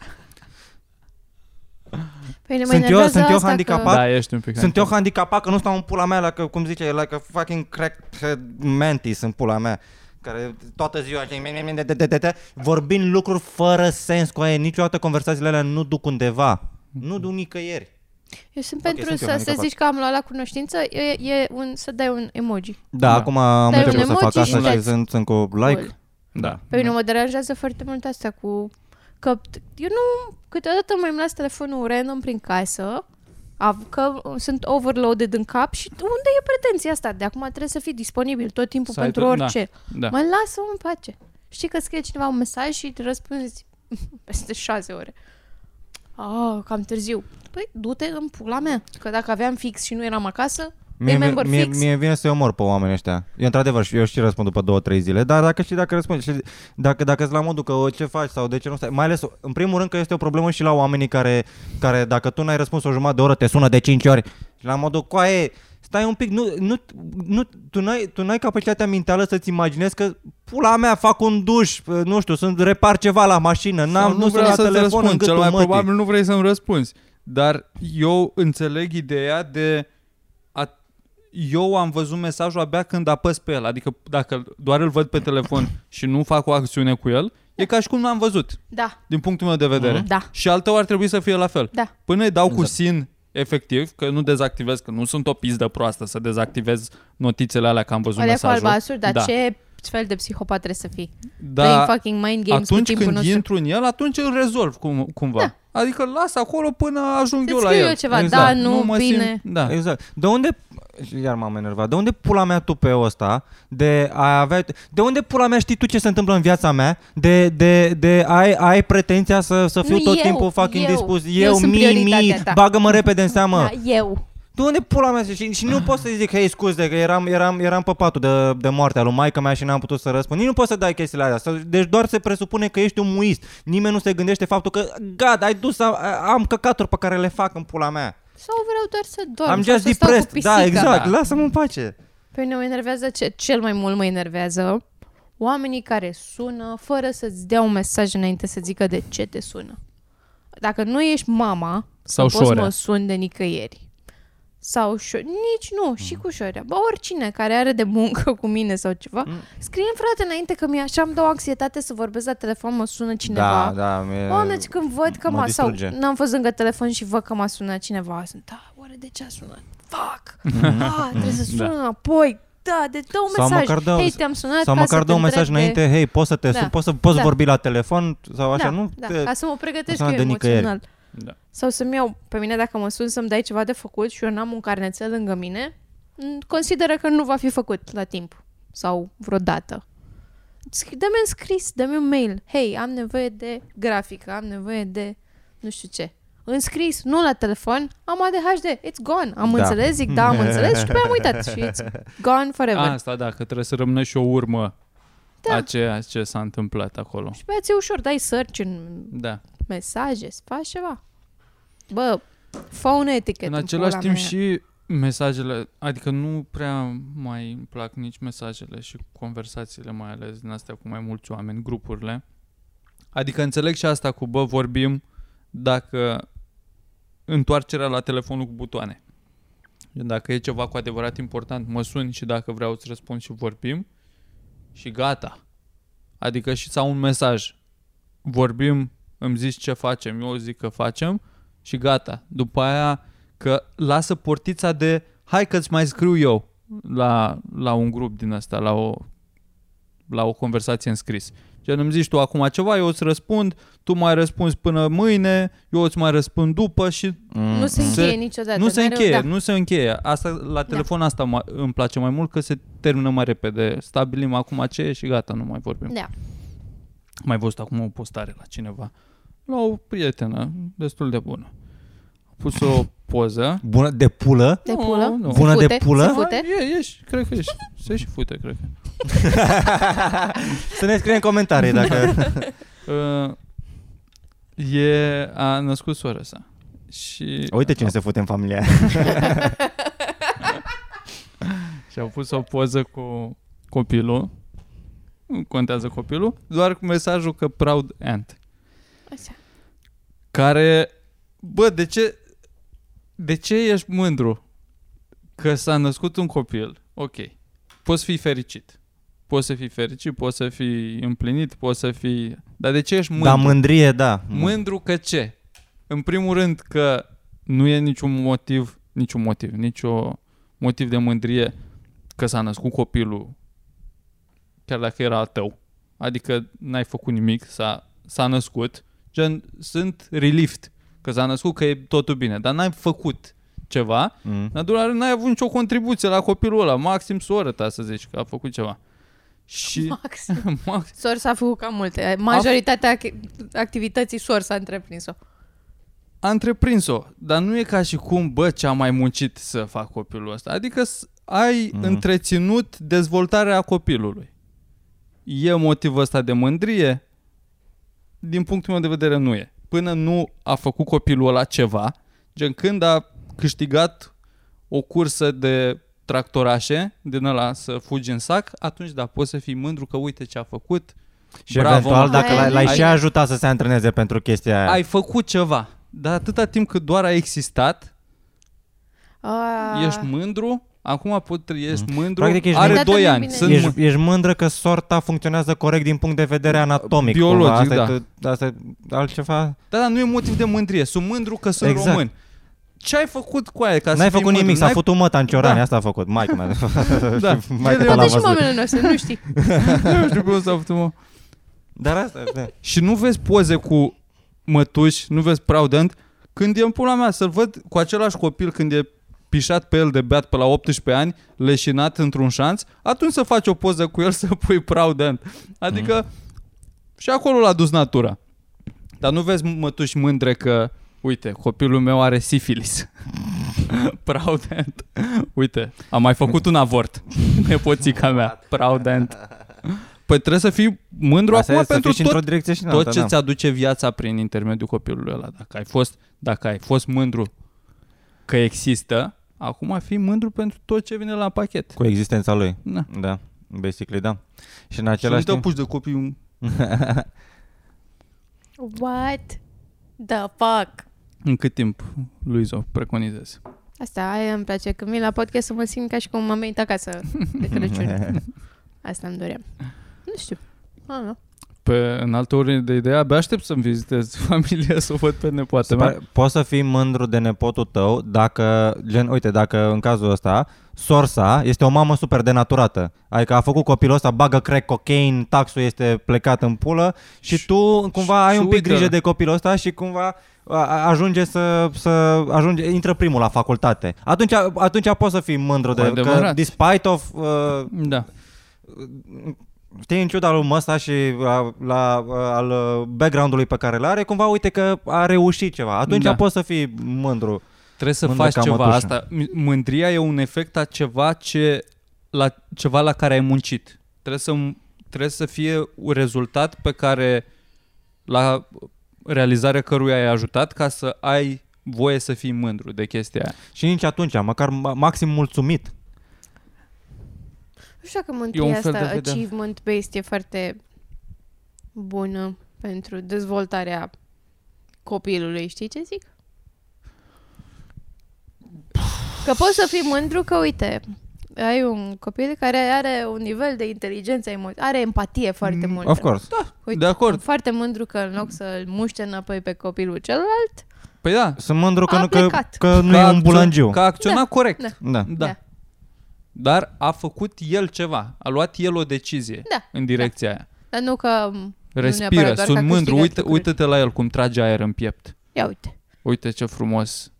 Păi ne mai Sunt eu- enervează sunt eu asta handicapat? Că... Da, ești un pic. Sunt eu handicapat că nu stau în pula mea, like, cum zice, like a fucking crackhead mantis în pula mea care toată ziua așa, me- me- me- de- de- de- de- de- vorbind lucruri fără sens cu aia, niciodată conversațiile alea nu duc undeva. Nu duc nicăieri. Eu sunt Ok, pentru sunt eu să, să handicapat. zici că am luat la cunoștință, e, e un, să dai un emoji. Da, Da. acum am Dai un început să emoji fac și asta și dați. sunt, sunt cu like. Cool. Da. Pe mine mă deranjează foarte mult asta cu... Că eu nu... Câteodată mai îmi las telefonul random prin casă, av- că sunt overloaded în cap și unde e pretenția asta? De acum trebuie să fii disponibil tot timpul Să ai pentru tot- da. orice. Da. Mă lasă-mă în pace. Știi că scrie cineva un mesaj și îți răspunzi peste șase ore. Ah, cam târziu. Păi, du-te în pula mea. Că dacă aveam fix și nu eram acasă, Mie, remember mie, fix. mie vine să-i omor pe oamenii ăștia. Eu într-adevăr, și eu și răspund după două, trei zile, dar dacă și dacă răspund, și dacă, dacă la modul că o, ce faci sau de ce nu stai, mai ales, în primul rând că este o problemă și la oamenii care, care dacă tu n-ai răspuns o jumătate de oră, te sună de 5 ori. Și la modul, coaie, stai un pic, nu, nu, nu, tu, n-ai, tu n-ai capacitatea mentală să-ți imaginezi că pula mea fac un duș, nu știu, sunt repar ceva la mașină, Sau n-am, nu, sunt vreau la să-ți telefon în răspund. Cel gâtul mai mătii. probabil nu vrei să-mi răspunzi. Dar eu înțeleg ideea de... A, eu am văzut mesajul abia când apăs pe el. Adică dacă doar îl văd pe telefon și nu fac o acțiune cu el, e ca și cum n-am văzut, Da, din punctul meu de vedere. da, Și al tău ar trebui să fie la fel. da. Până îi dau cu Exact. sin efectiv, că nu dezactivez, că nu sunt o pizdă proastă să dezactivez notițele alea că am văzut Alea cu mesajul. albastru, dar da. ce fel de psihopat trebuie să fii? Da, Playing fucking mind games cu atunci timpul când nostru. intru în el, atunci îl rezolv cum, cumva. Da. Adică îl las acolo până ajung Să-ți eu la scriu el. eu ceva, exact. da, nu, mă bine. Simt, da. Exact. De unde, iar m-am enervat, de unde pula mea tu pe ăsta, de a avea, de unde pula mea știi tu ce se întâmplă în viața mea, de, de, de ai, ai pretenția să, să fiu Nu, tot eu, timpul fucking eu. dispus, Eu eu, sunt mi, mi, prioritatea ta. bagă-mă repede în seamă. Da, eu. De unde pula mea și, și nu poți să zic, hei, scuze, că eram, eram, eram pe patul de, de moartea lui maica mea și n-am putut să răspund. Nici nu poți să dai chestiile astea. Deci doar se presupune că ești un muist. Nimeni nu se gândește faptul că, gata, ai dus, am, am căcaturi pe care le fac în pula mea. Sau vreau doar să dorm Am sau just să stau cu depressed. pisica. Da, exact. Da. Lasă-mă în pace. Pe mine mă enervează ce cel mai mult mă enervează oamenii care sună fără să-ți dea un mesaj înainte să zică de ce te sună. Dacă nu ești mama, Sau să poți șorea. mă sun de nicăieri. Sau șo- nici nu, și cu șorea. Bă, oricine care are de muncă cu mine sau ceva, Mm. scrie frate înainte că mi așa îmi dau anxietate să vorbesc la telefon, mă sună cineva. Da, da. Mie, Oameni, deci când văd că mă m-a, sau distruge. n-am fost lângă telefon și văd că m-a sunat cineva, sunt, da, oare de ce a sunat? Fuck! ah, trebuie să sun înapoi. Da, de dă un Sau mesaj. măcar dă- Hei, te-am sunat sau ca măcar să dă te un mesaj întreb de- înainte, hei, poți să te Da. sun, poți să poți Da. vorbi la telefon sau așa, da, nu? Da, Te- ca să mă pregătesc sună eu de nicăieri. Emoțional. Da. Sau să-mi iau, pe mine dacă mă sun să-mi dai ceva de făcut și eu n-am un carnețel lângă mine, m, consideră că nu va fi făcut la timp sau vreodată. Scri- Dă-mi un scris, dă-mi un mail. Hei, am nevoie de grafică, am nevoie de nu știu ce. Înscris, nu la telefon, am ADHD, it's gone. Am Da. înțeles, zic da, am înțeles și după aia am uitat și it's gone forever. Asta da, că trebuie să rămână și o urmă Da. a ceea ce s-a întâmplat acolo. Și pe aia ți-e ușor, dai search în Da. Mesaje, să faci ceva. Bă, phone etiquette. În în același pula timp mea. și mesajele, adică nu prea mai îmi plac nici mesajele și conversațiile mai ales din astea cu mai mulți oameni, grupurile. Adică înțeleg și asta cu, bă, vorbim dacă întoarcerea la telefonul cu butoane. Dacă e ceva cu adevărat important, mă suni și dacă vreau îți răspund și vorbim și gata. Adică și sau un mesaj. Vorbim, îmi zici ce facem, eu zic că facem și gata. După aia că lasă portița de hai că-ți mai scriu eu la, la un grup din asta, la o, la o conversație în scris. Gen îmi zici tu acum ceva, eu îți răspund, tu mai răspunzi până mâine, eu îți mai răspund după și Mm, Nu se mm. încheie Se- niciodată. nu se mereu, încheie, da. nu se încheie. Asta la telefon asta mă, îmi place mai mult că se termină mai repede. Stabilim acum ce e și gata, nu mai vorbim. Da. Mai văzut acum o postare la cineva, la o prietenă destul de bună. A pus o poză. Bună de pulă? De Nu, pulă? nu. Se Bună de fute? pulă? Se fute? A, E, ești, cred că ești. Se și fute, cred că. Să ne scrie în comentarii dacă... Uh, e, a născut sora sa. Și, Uite cine se fute în familia aia. și a pus o poză cu copilul. Nu contează copilul, doar cu mesajul că proud aunt. Așa. Care, bă, de ce, de ce ești mândru că s-a născut un copil? Ok, poți fi fericit. Poți să fii fericit, poți să fii împlinit, poți să fii... Dar de ce ești mândru? Da, mândrie, da. Mândru că ce? În primul rând că nu e niciun motiv, niciun motiv, nicio motiv de mândrie că s-a născut copilul chiar dacă era al tău. Adică n-ai făcut nimic, s-a, s-a născut. Gen, sunt relieved că s-a născut, că e totul bine, dar n-ai făcut ceva. Mm. În al doilea rând, n-ai avut nicio contribuție la copilul ăla, maxim soră ta să zici că a făcut ceva. Și Maxim. max, Sor s-a făcut cam multe. Majoritatea ac- activității Sor s-a întreprins-o. a întreprins-o, dar nu e ca și cum, bă, ce am mai muncit să fac copilul ăsta. Adică s- ai Mhm. întreținut dezvoltarea copilului. E motivul ăsta de mândrie? Din punctul meu de vedere nu e. Până nu a făcut copilul ăla ceva, gen când a câștigat o cursă de tractorașe din ăla să fugi în sac, atunci da, poți să fii mândru că uite ce a făcut. Și Bravo, eventual mă. dacă Aia l-ai, nu l-ai e. și ajutat să se antreneze pentru chestia aia. Ai făcut ceva. Dar atâta timp cât doar a existat, A, Ești mândru? Acum pot ești mândru? Practic ești Are mândru. 2 Dar ani. bine. Sunt Ești, mâ- ești mândră că sorta funcționează corect din punct de vedere anatomic. Biologic, cumva. asta da. E, tot- asta e altceva. Da, dar nu e motiv de mândrie. Sunt mândru că sunt Exact. român. Ce ai făcut cu aia ca să N-ai fii făcut mândru? nimic, s-a N-ai- făcut măta în ciorani, Da. asta a făcut. Maica mea. Da. Și maica El ta e- l-a Poate și văzut. mamele noastre, nu știi. Nu știu cum s-a făcut, mă. Dar asta, da. Și nu vezi poze cu mătuși, nu vezi proudent, când e în pula mea să-l văd cu același copil când e pișat pe el de beat pe la 18 ani, leșinat într-un șanț, atunci să faci o poză cu el să pui proudent. Adică și acolo l-a dus natura. Dar nu vezi mătuși mândre că, uite, copilul meu are sifilis. proudent. Uite, am mai făcut un avort. Nepoțica mea. Proudent. Păi trebuie să fii mândru Asta acum e să pentru fii și tot într-o direcție și în tot alta, ce da. ți aduce viața prin intermediul copilului ăla. Dacă ai fost, dacă ai fost mândru că există, acum fii mândru pentru tot ce vine la pachet. Cu existența lui. Da. Da, basically, da. Și în Și nu același te timp... apuci de copii What the fuck? în cât timp, Luizo, preconizezi. Asta, aia îmi place. Când vin la podcast să mă simt ca și cum am venit acasă de Crăciun. Asta îmi doream. Nu știu. Ah, nu. Pe în altă ordine de idee, abia aștept să-mi vizitez familia, să o văd pe nepoată Se mea. pare, poți să fii mândru de nepotul tău dacă, gen, uite, dacă în cazul ăsta, sorsa este o mamă super denaturată. Adică a făcut copilul ăsta, bagă crack, cocaine, taxul este plecat în pulă și Și- tu cumva ai și un pic uite-l. grijă de copilul ăsta și cumva a- a- ajunge să, să ajunge, intră primul la facultate. Atunci, atunci poți să fii mândru de că Adevărat. despite of uh, Da. Știi, în ciuda lui ăsta și la, la, al uh, background-ului pe care îl are, cumva uite că a reușit ceva. Atunci Da. poți să fii mândru. Trebuie să Mândră faci ca ceva. mătușă. Asta, m- mândria e un efect a ceva ce la ceva la care ai muncit. Trebuie să trebuie să fie un rezultat pe care la realizarea căruia ai ajutat ca să ai voie să fii mândru de chestia aia. Și nici atunci, măcar ma- maxim mulțumit. Nu știu dacă E un mântuirea fel de asta vedere. achievement-based e foarte bună pentru dezvoltarea copilului, știi ce zic? Că poți să fii mândru că, uite, ai un copil care are un nivel de inteligență emo- are empatie foarte mult. Of course. Uite, De acord. sunt foarte mândru că în loc să-l muște înapoi pe copilul celălalt, Păi da, Sunt mândru că, A nu, că, plecat. că nu că e a un acțio- bulangiu. Că a acționat Da, corect. da. Da. Da. Da. Dar a făcut el ceva. A luat el o decizie Da, în direcția aia. dar nu că... m, nu Respiră, neapărat doar că sunt a mândru. câștigat Uite, lucruri. uite-te la el cum trage aer în piept. Ia uite. Uite ce frumos.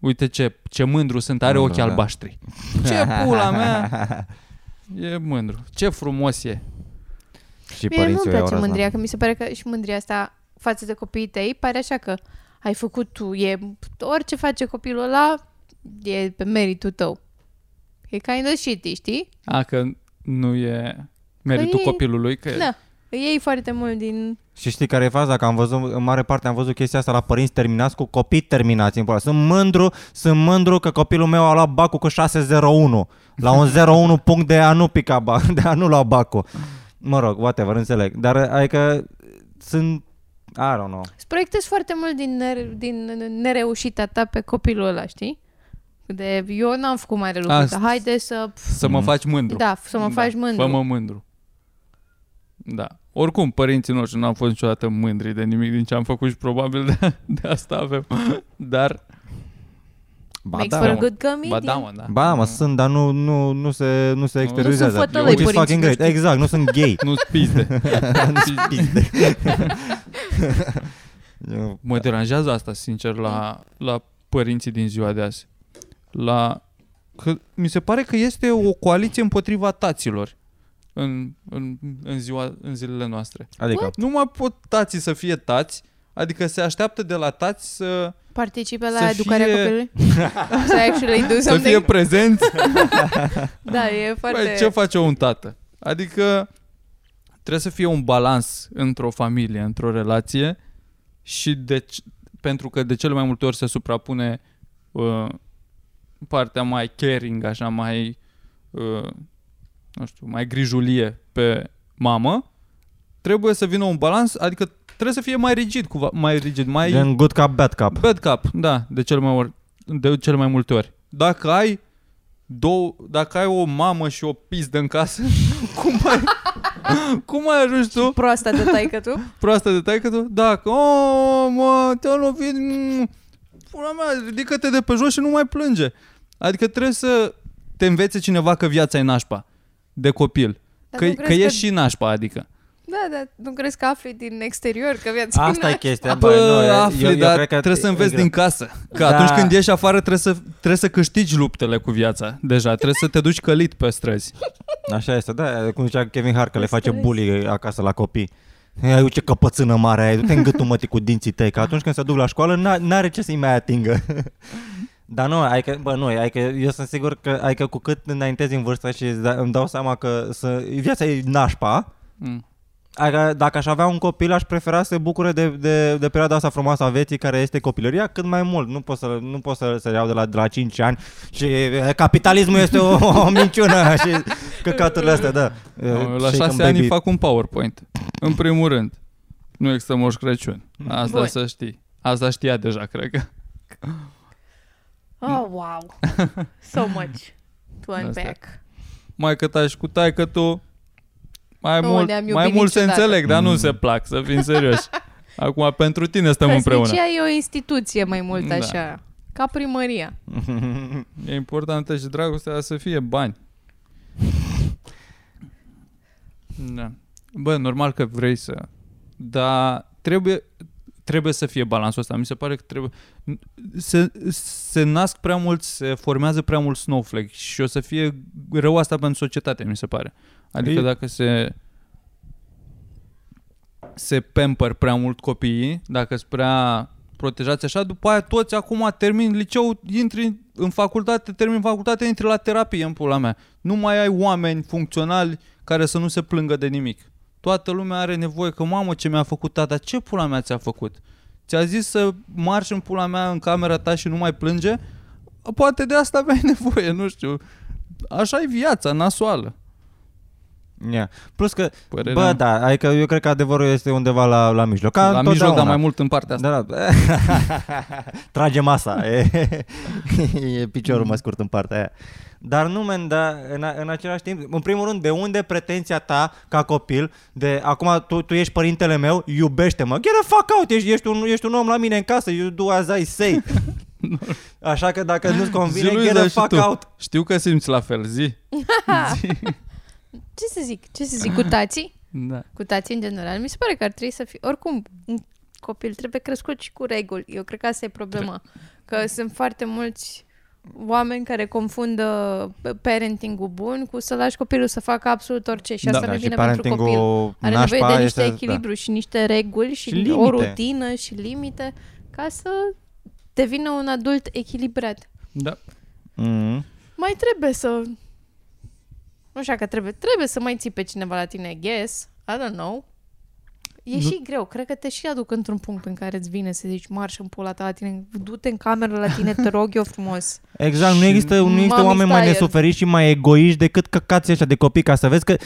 Uite ce, ce mândru sunt, are Mândru, ochii da. albaștri. Ce pula mea! E mândru. Ce frumos e. Și Mie nu-mi părinții o iau place razna. mândria, că mi se pare că și mândria asta față de copiii tăi pare așa că ai făcut tu, e orice face copilul ăla e pe meritul tău. E kind of shitty, știi? A, că nu e meritul e- copilului, că Da. Îi iei foarte mult din... Și știi care e faza? Că am văzut, în mare parte am văzut chestia asta la părinți terminați cu copii terminați. în pula. Sunt mândru, sunt mândru că copilul meu a luat bacul cu 601. La un 01 punct de a nu pica ba, de a nu lua bacul. Mă rog, whatever, înțeleg. Dar adică sunt, I don't know. Îți proiectezi foarte mult din, nere- din nereușita ta pe copilul ăla, știi? De, eu n-am făcut mare lucru, Asta- dar haide să... să mă faci mândru. Da, să mă faci mândru. Fă-mă mândru. Da. Oricum, părinții noștri nu au fost niciodată mândri de nimic din ce am făcut și probabil de, de asta avem. Dar, Ba Makes da, for a mă. good comedian. ba da, mă, da. Ba, mă, sunt, dar nu, nu, nu se, nu se exteriorizează. fătălăi, Which is părinții fucking great. noștri. Exact, nu sunt gay. Nu-ți pizde. Eu- Mă deranjează asta, sincer, la, la părinții din ziua de azi. La... Că mi se pare că este o coaliție împotriva taților în, în, în, ziua, în zilele noastre. Adică, Nu mai pot tații să fie tați, adică se așteaptă de la tați să, Participe la Să educarea fie- copilului? să actually do să something? fie prezenți. Da, e foarte... Băi, ce face un tată? Adică trebuie să fie un balans într-o familie, într-o relație și de, pentru că de cele mai multe ori se suprapune uh, partea mai caring, așa, mai uh, nu știu, mai grijulie pe mamă, trebuie să vină un balans, adică trebuie să fie mai rigid, cuva, mai rigid, mai gen good cup, bad cup. Bad cap, da, de cele mai, ori, de cele mai multe ori. Dacă ai două, dacă ai o mamă și o pizdă în casă, cum ai, cum ai ajuns tu, Proasta de taică tu? proasta de taică tu? Dacă, oh, mă, te-a lovit, mm, pula mea, ridică-te de pe jos și nu mai plânge. Adică trebuie să te învețe cineva că viața e nașpa de copil. Dar Că, nu că crezi e și nașpa, adică. Da, da, nu crezi că afli din exterior că viața Asta e nașpa? chestia. Bă, Bă, nu, eu- afli, eu, eu dar cred că trebuie să înveți e din casă. Că Da. atunci când ieși afară trebuie să, trebuie să câștigi luptele cu viața. Deja, trebuie să te duci călit pe străzi. Așa este, da, cum zicea Kevin Hart că le face Înțeles. bully acasă la copii. Ai uite ce căpățână mare ai, du-te în gâtul mătii cu dinții tăi, că atunci când se duc la școală n- n-are ce să-i mai atingă. Dar nu, adică, bă, nu, adică eu sunt sigur că, adică cu cât înaintezi în vârstă și îți da- îmi dau seama că să, viața e nașpa, Mm. Adică dacă aș avea un copil, aș prefera să se bucure de, de, de perioada asta frumoasă a vieții, care este copilăria, cât mai mult. Nu pot să, nu pot să, să iau de la, de la 5 ani și e, capitalismul este o, o minciună și căcaturile astea, da. E, La shake șase and ani baby. fac un PowerPoint. În primul rând. Nu există Moș Crăciun. Asta Bun. să știi. Asta știa deja, cred că. Oh, wow. So much to unpack. Mai că tași cu taică tu, mai Nu, mult, ne-am iubit mai mult se niciodată. înțeleg, dar nu Mm. se plac, să fim serioși. Acum, pentru tine stăm împreună. Căsnicia e o instituție mai mult Da. așa. Ca primăria. E importantă și dragostea să fie bani. Da. Bă, normal că vrei să... Dar trebuie, trebuie să fie balansul ăsta. Mi se pare că trebuie... Se, se nasc prea mult, se formează prea mult snowflake și o să fie rău asta pentru societate, mi se pare. Adică E- dacă se... se pamper prea mult copiii, dacă sunt prea protejați așa, după aia toți acum termin liceu, intri în facultate, termin facultate, intri la terapie în pula mea. Nu mai ai oameni funcționali care să nu se plângă de nimic. Toată lumea are nevoie că, mamă, ce mi-a făcut tata, ce pula mea ți-a făcut? Ți-a zis să marși în pula mea în camera ta și nu mai plânge? Poate de asta aveai nevoie, nu știu. Așa e viața, nasoală. Yeah. Plus că, Părerea bă, mea. da, adică eu cred că adevărul este undeva la, la mijloc. Ca la mijloc, întotdeauna. dar mai mult în partea asta. Da, da. Trage masa. E, e piciorul mai scurt în partea aia. Dar nu, men, dar în, a- în același timp, în primul rând, de unde pretenția ta ca copil de acum tu, tu ești părintele meu, iubește-mă. Get the fuck out, ești, ești, un, ești un om la mine în casă, you do as I say. Așa că dacă nu-ți convine, Zi, get Luiza, the și fuck tu. out. Știu că simți la fel, zi. Ce să zic? Ce să zic? Cu tații? Da. Cu tații în general. Mi se pare că ar trebui să fie... Oricum, un copil trebuie crescut și cu reguli. Eu cred că asta e problema. Că sunt foarte mulți oameni care confundă parenting-ul bun cu să lași copilul să facă absolut orice. Și Da. asta Da, nu și vine pentru copil. parenting-ul Are nevoie nașpa de niște este- echilibru și niște reguli și, Și o limite. rutină și limite ca să devină un adult echilibrat. Da. Da. Mm. Mai trebuie să... Nu știu că trebuie, trebuie să mai ții pe cineva la tine, I guess. I don't know. E Nu- și greu. Cred că te și aduc într-un punct în care îți vine să zici marș în pula ta la tine, du-te în cameră la tine, te rog eu frumos. Exact, nu Și există, nu există mommy oameni mai tired. nesuferiți și mai egoiști decât căcații ăștia de copii, ca să vezi că,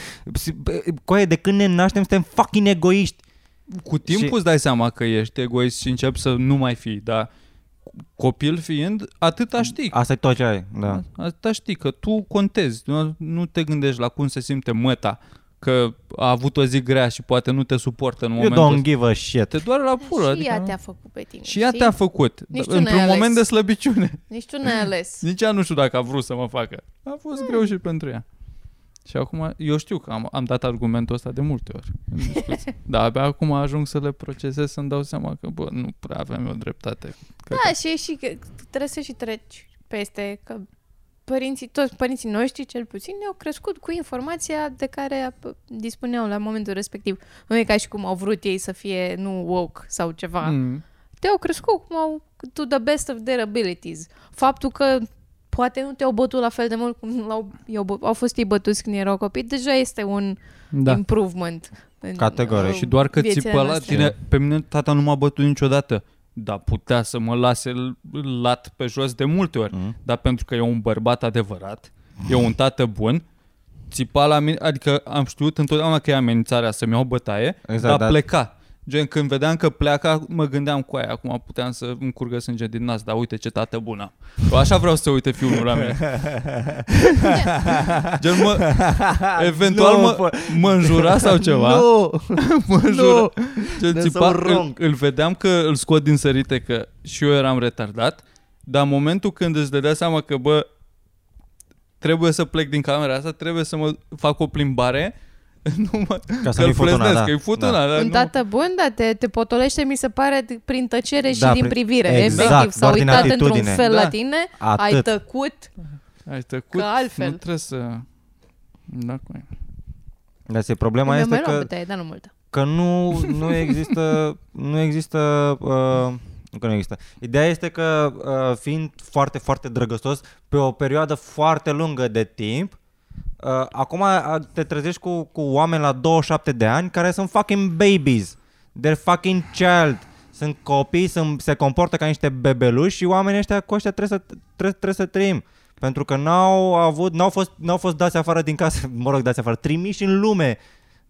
coaie, de când ne naștem, suntem fucking egoiști. Cu timpul Și- îți dai seama că ești egoist și începi să nu mai fii, dar copil fiind, atâta știi. Asta e tot ce ai, da. Atâta știi că tu contezi, nu, nu te gândești la cum se simte măta, că a avut o zi grea și poate nu te suportă în You momentul don't ăsta. give a shit. Te doare la pulă. și ea adică- te-a făcut pe tine. și ea știi? te-a făcut, Nici tu într-un n-ai ales. moment de slăbiciune. Nici tu n-ai ales. Nici ea nu știu dacă a vrut să mă facă. A fost greu și pentru ea. Și acum, eu știu că am, am dat argumentul ăsta de multe ori în discuții. Dar abia acum ajung să le procesez să-mi dau seama că, bă, nu prea aveam eu dreptate. Că Da, și e și că trebuie să și treci peste că părinții, toți părinții noștri, cel puțin, ne-au crescut cu informația de care p- dispuneau la momentul respectiv. Nu e ca și cum au vrut ei să fie, nu woke sau ceva. Mm. Mm, Te-au crescut cum au, to the best of their abilities. Faptul că poate nu te-au bătut la fel de mult cum l-au, i-au, bă- au fost ei bătuți când erau copii, deja este un da. improvement. În, Categoric. uh, Și doar că viețile țipă la noastre. tine, pe mine tata nu m-a bătut niciodată. Dar putea să mă lase l- lat pe jos de multe ori. Mm. Dar pentru că e un bărbat adevărat, e un tată bun, țipa la mine, adică am știut întotdeauna că e amenințarea să-mi iau bătaie, Exact, dar da. pleca. Gen, când vedeam că pleacă, mă gândeam cu aia, acum puteam să îmi curgă sânge din nas, dar uite ce tată bună. am. Eu așa vreau să uite fiul la mine. Gen, mă, eventual Nu, mă, bă. mă înjura sau ceva. Nu! mă înjura. Gen, That's țipa, so îl, wrong. îl vedeam că îl scot din sărite că și eu eram retardat, dar în momentul când îți dădea seama că, bă, trebuie să plec din camera asta, trebuie să mă fac o plimbare, nu mă, Ca să că nu-i îl fut una, frăznesc, da. că-i fut Da. una, dar Un nu. tată bun, da, te, te potolește, mi se pare, d- prin tăcere și Da, din prin- privire. exact, efectiv, s-a doar din uitat într-un atitudine. fel Da. la tine, ai Atât. tăcut. Ai tăcut, Că altfel. nu trebuie să... Da, cu aia. Dar se problema Eu este mai luam că, bătaie, dar nu multă. că nu, nu există, nu există, uh, nu că nu există. Ideea este că uh, fiind foarte, foarte drăgăstos pe o perioadă foarte lungă de timp, uh, acum uh, te trezești cu, cu oameni la 27 de ani care sunt fucking babies. They're fucking child. Sunt copii, sunt, se comportă ca niște bebeluși și oamenii ăștia cu ăștia trebuie să, trebuie, trebuie să trăim. Pentru că n-au avut, n-au fost, n-au fost dați afară din casă, mă rog, dați afară, trimiși în lume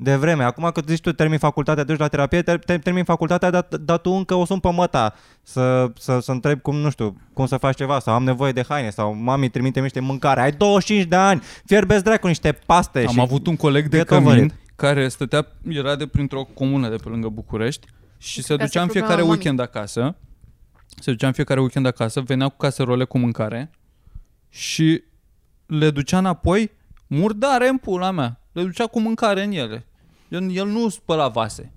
de vreme. Acum că zici tu termin facultatea, te duci la terapie, ter, ter, termin facultatea, dar, dar tu încă o sun pe măta să, să, să întreb cum, nu știu, cum să faci ceva sau am nevoie de haine sau mami trimite niște mâncare. Ai 25 de ani, fierbeți dracu niște paste Am și... avut un coleg de get over cămin it. care stătea, era de printr-o comună de pe lângă București și se Ca ducea să în problema fiecare mamei. weekend acasă. Se ducea în fiecare weekend acasă, venea cu caserole cu mâncare și le ducea înapoi murdare în pula mea. Le ducea cu mâncare în ele. El, el nu spăla vase.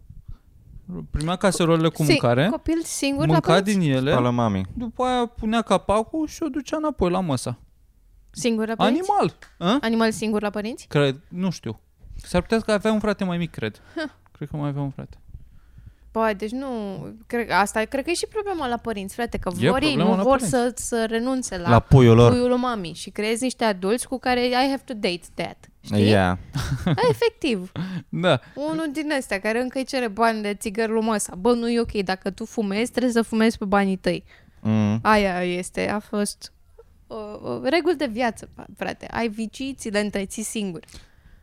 Primea caserolele cu Si- mâncare, Copil singur la mânca părinți? din ele, Spală mami. după aia punea capacul și o ducea înapoi la măsa. Singur la părinți? Animal! A? Animal singur la părinți? Cred, nu știu. S-ar putea că avea un frate mai mic, cred. Cred că mai avea un frate. Bă, deci nu, cred, asta cred că e și problema la părinți, frate, că E vor ei, problema nu la vor părinți. să, să renunțe la, La puiul lor. puiul lui mami și creezi niște adulți cu care I have to date that. Știi? Yeah. Da, efectiv. Da. Unul din ăstea care încă îi cere bani de țigări lui măsa. Bă, nu e ok, dacă tu fumezi, trebuie să fumezi pe banii tăi. Mm. Aia este, a fost uh, uh, reguli de viață, frate. Ai vicii, ți le întreții singur.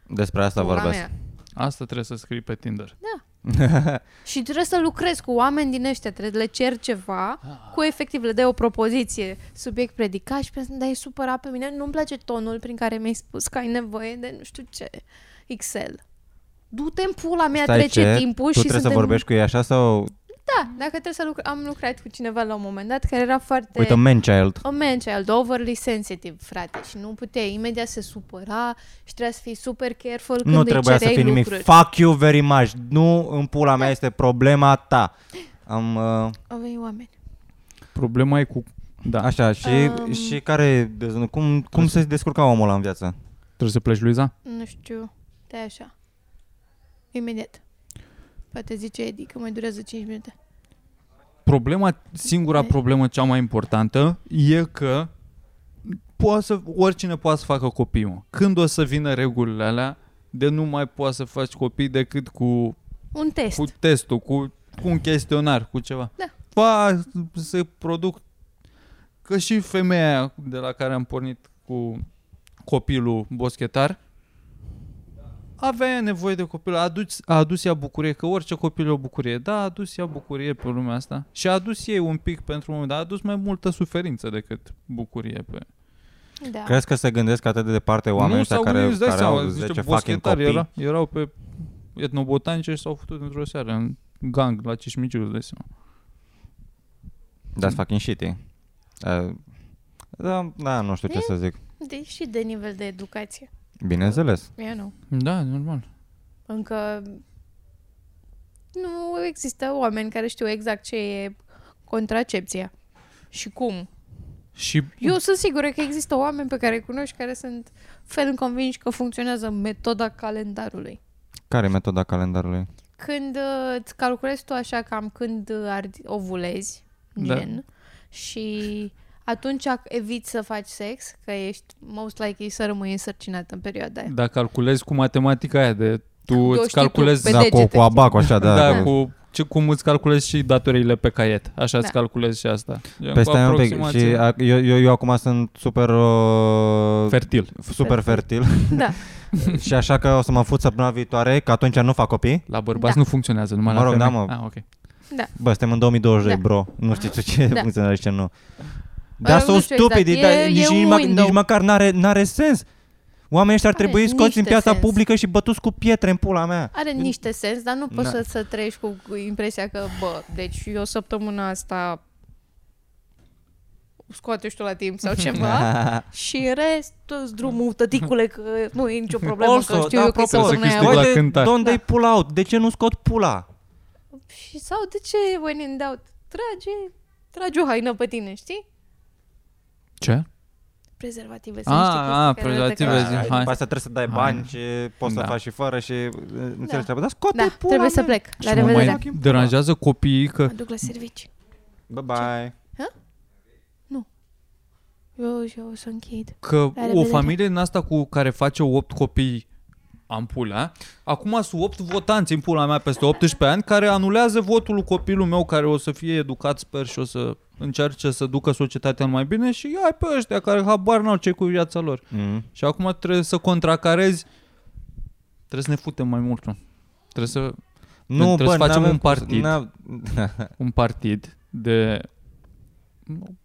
Despre asta Pula vorbesc. mea. Asta trebuie să scrii pe Tinder. Și trebuie să lucrezi cu oameni din ăștia, trebuie să le ceri ceva, cu efectiv le dai o propoziție, subiect predicat și pentru dar e supărat pe mine, nu-mi place tonul prin care mi-ai spus că ai nevoie de nu știu ce, Excel. Du-te în pula mea, Stai trece ce? timpul tu și trebuie să suntem... vorbești cu ei așa sau... Da, dacă trebuie să lucr... am lucrat cu cineva la un moment dat care era foarte... Uite, man child. A man child, overly sensitive, frate, și nu puteai, imediat se supăra și trebuia să fii super careful când Nu îi trebuia să cereai fie nimic. lucruri. Fuck you very much. Nu în pula mea este problema ta. Am... Uh, Avei oameni. Problema e cu... Da. așa, și, Um. și care... Cum, cum se descurca omul ăla în viață? Trebuie să pleci, Luiza? Nu știu, de așa. Imediat. Poate zice Edi că mai durează 5 minute. Problema, singura problemă cea mai importantă e că poate să, oricine poate să facă copii, mă. Când o să vină regulile alea de nu mai poți să faci copii decât cu, Un test. cu testul, cu, cu un chestionar, cu ceva. Da. Va, se produc că și femeia aia de la care am pornit cu copilul boschetar avea nevoie de copil, a adus, a adus ea bucurie, că orice copil e o bucurie. Da, a adus ea bucurie pe lumea asta și a adus ei un pic pentru un moment, dar a adus mai multă suferință decât bucurie pe... Da. Crezi că se gândesc atât de departe oamenii nu ăștia s-au care, gândit, îți dai care seama, au zice, 10 fucking boschetari copii? era, erau pe etnobotanice și s-au făcut într-o seară în gang la Cismiciu, îți dai seama. That's fucking shitty. Uh, da, da, nu știu ce E? să zic. De, și de nivel de educație. Bineînțeles. Eu nu. Da, normal. Încă nu există oameni care știu exact ce e contracepția și cum. Și Eu sunt sigură că există oameni pe care îi cunoști care sunt fel convinși că funcționează metoda calendarului. Care e metoda calendarului? Când uh, îți calculezi tu așa cam când uh, ardi, ovulezi, Da. gen, și atunci eviți să faci sex, că ești most likely să rămâi însărcinat în perioada aia. dacă calculezi cu matematica aia de tu Eu îți știi tu, calculezi pe Da, cu, degete. cu abacul așa, da. da, cu- cu ce, cum îți calculezi și datoriile pe caiet. Așa îți Da. calculezi și asta. Gen, Păi cu stai un pic, și aproximație. a, eu, eu, eu acum sunt super uh, fertil. super fertil Da. și așa că o să mă fut săptămâna viitoare, că atunci nu fac copii. La bărbați Da. nu funcționează, numai Mă la rog, da, femei. mă. Ah, ok. Bă, suntem în 2022, Da. bro. Nu știu tu ce Da. funcționează și ce nu. Dar nu sunt știu stupidi, exact. dar E- nici, e nici, un mă- window. nici măcar n-are, n-are sens. Oamenii ăștia ar Are trebui scoți în niște piața sens. publică și bătuți cu pietre în pula mea. Are niște sens, dar nu poți Na. să, să trăiești cu, cu impresia că, bă, deci eu săptămâna asta scoate și tu la timp sau ceva și în rest îți drumul, tăticule, că nu e nicio problemă, Also, că știu da, eu că e apropo, săptămâna să aia. câștig la Uite, cântat. Don't Da. they pull out? De ce nu scot pula? Și sau de ce when in doubt? Trage, trage o haină pe tine, știi? Ce? Prezervative, să Ah, niște chestii ah, care prezervative, arată zi, că- După hai. asta trebuie să dai Hai. bani și poți să Da. faci și fără și uh, înțelegi Da. treaba. Dar scoate Da, pula trebuie să mea. plec. La Și mă mai revedere. deranjează copiii că Mă duc la servici. Bye bye. Eu, eu o să închid. că La o revedere. familie din asta cu care face 8 copii am pula, acum sunt 8 votanți în pula mea peste 18 ani care anulează votul lui copilul meu care o să fie educat, sper, și o să încerce să ducă societatea în mai bine și ia pe ăștia care habar n-au ce cu viața lor. Mm. Și acum trebuie să contracarezi, trebuie să ne futem mai mult. mă. Trebuie să Nu, Trebuie bă, să facem n-avem un cum să- partid. n-a- un partid de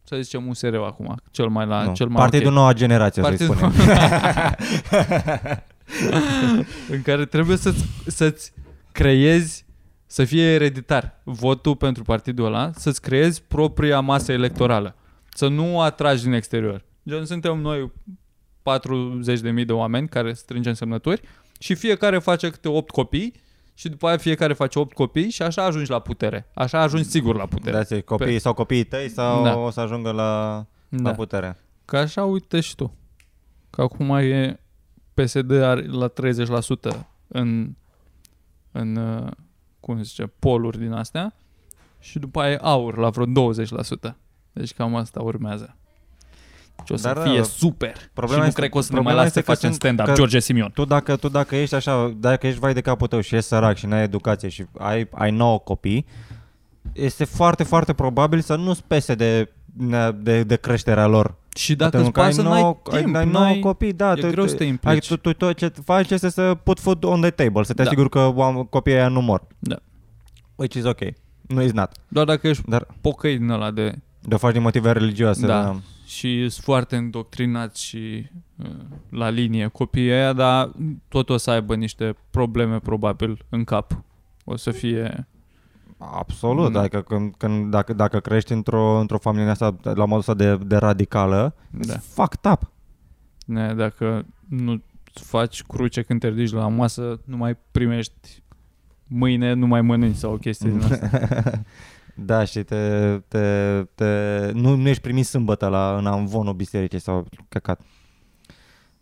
să zicem USR acum, cel mai la nu. cel mai Partidul ok. noua generație, să-i Partidul spunem. în care trebuie să-ți, să-ți creezi să fie ereditar votul pentru partidul ăla, să-ți creezi propria masă electorală. Să nu atragi din exterior. Gen, suntem noi 40.000 de oameni care strângem semnături și fiecare face câte 8 copii și după aia fiecare face 8 copii și așa ajungi la putere. Așa ajungi sigur la putere. Da, copiii sau copiii tăi sau Da. o să ajungă la, la Da. putere. Că așa uite și tu. Că acum e PSD are la 30% în, în uh, cum se zice, poluri din astea și după aia e aur la vreo 20%. Deci cam asta urmează. Și o să Dar, fie uh, super. problema și nu este- cred că o să ne mai problema lase să este că facem sunt- stand-up. că- George Simion. Tu dacă, tu dacă ești așa, dacă ești vai de capul tău și ești sărac și n-ai educație și ai, ai 9 copii, este foarte, foarte probabil să nu-ți pese de, de, de creșterea lor. Și dacă Pentru îți că ai pasă, nouă- n-ai timp. ai, ai 9 n-ai... copii, da. e greu să te Ai, implici. tu, tu, tot ce faci este să put food on the table, să te Da. asiguri că oam- copiii aia nu mor. Da. Which is ok. Nu is not. Doar dacă ești Dar pocăit din ăla de... de o faci din motive religioase. Da. Și sunt foarte îndoctrinați și uh, la linie copiii aia, dar tot o să aibă niște probleme probabil în cap. O să fie... Absolut, Da. adică când, când, dacă, dacă crești într-o, într-o familie asta la modul ăsta de, de radicală, Da. it's fucked up. Ne, dacă nu faci cruce când te ridici la masă, nu mai primești mâine, nu mai mănânci sau chestii din asta. da, și te, te, te, nu, nu ești primit sâmbătă la, în amvonul bisericii sau căcat.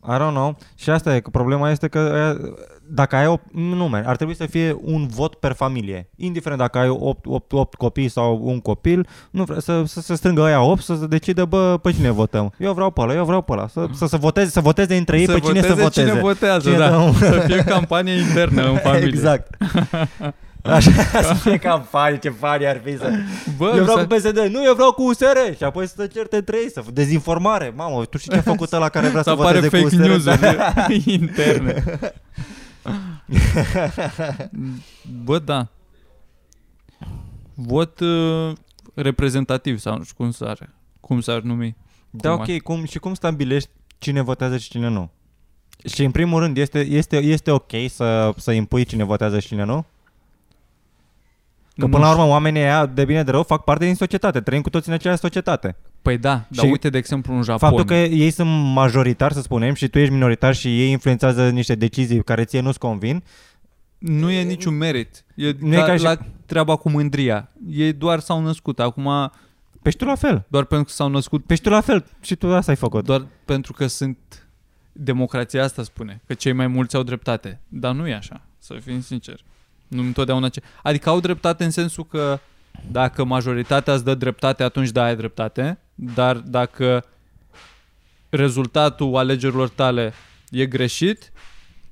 I don't know. Și asta e, că problema este că aia- dacă ai 8, nu, man, ar trebui să fie un vot per familie. Indiferent dacă ai 8, 8, 8 copii sau un copil, nu vre, să, să se strângă aia 8 să se decide, bă, pe cine votăm. Eu vreau pe ăla, eu vreau pe ăla. Să, să, să, voteze, să voteze între ei pe cine să voteze. Cine votează, Cine da. dă un- Să fie campanie internă în familie. Exact. Așa, să fie campanie, ce fani ar fi să... Bă, eu vreau să- cu PSD, nu, eu vreau cu USR Și apoi să se certe între ei, să dezinformare Mamă, tu știi ce a făcut ăla care vrea să să, apare voteze cu fake USR? news-uri interne. Bă, da. Vot uh, reprezentativ sau nu știu cum s-ar, cum s-ar numi. Da, Cum ok, cum, și cum stabilești cine votează și cine nu? Și în primul rând, este, este, este ok să, să impui cine votează și cine nu? Că Nu până la știu. urmă oamenii ăia, de bine de rău, fac parte din societate Trăim cu toți în aceeași societate Păi da, dar Și uite de exemplu în Japon. Faptul că ei sunt majoritari, să spunem, și tu ești minoritar și ei influențează niște decizii care ție nu-ți convin Nu e niciun merit. E Nu e ca, ca și- la treaba cu mândria. Ei doar s-au născut. Acum, Pe și tu la fel doar pentru că s-au născut, Pe și tu la fel Și tu asta ai făcut doar pentru că sunt... Democrația asta spune, că cei mai mulți au dreptate. Dar nu e așa, să fim sinceri. Nu întotdeauna ce... Adică au dreptate în sensul că dacă majoritatea îți dă dreptate, atunci da, ai dreptate. Dar dacă rezultatul alegerilor tale e greșit,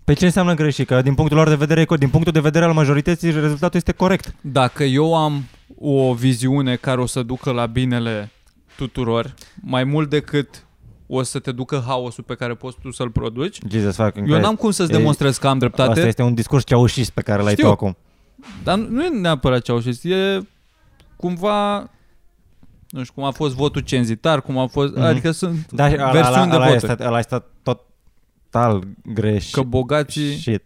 Pe ce înseamnă greșit? Că din punctul lor de vedere, e co- din punctul de vedere al majorității, rezultatul este corect. Dacă eu am o viziune care o să ducă la binele tuturor, mai mult decât o să te ducă haosul pe care poți tu să-l produci, Jesus fucking eu n-am cum să-ți E- demonstrez că am dreptate, Asta este un discurs ceaușist pe care l-ai Știu. tu acum. dar nu e neapărat ceaușist, e cumva, nu știu, cum a fost votul cenzitar, cum a fost, Mhm. adică sunt Da, și ăla, versiuni ăla, de ăla, voturi. este, ăla este total greșit. Că bogații... Shit.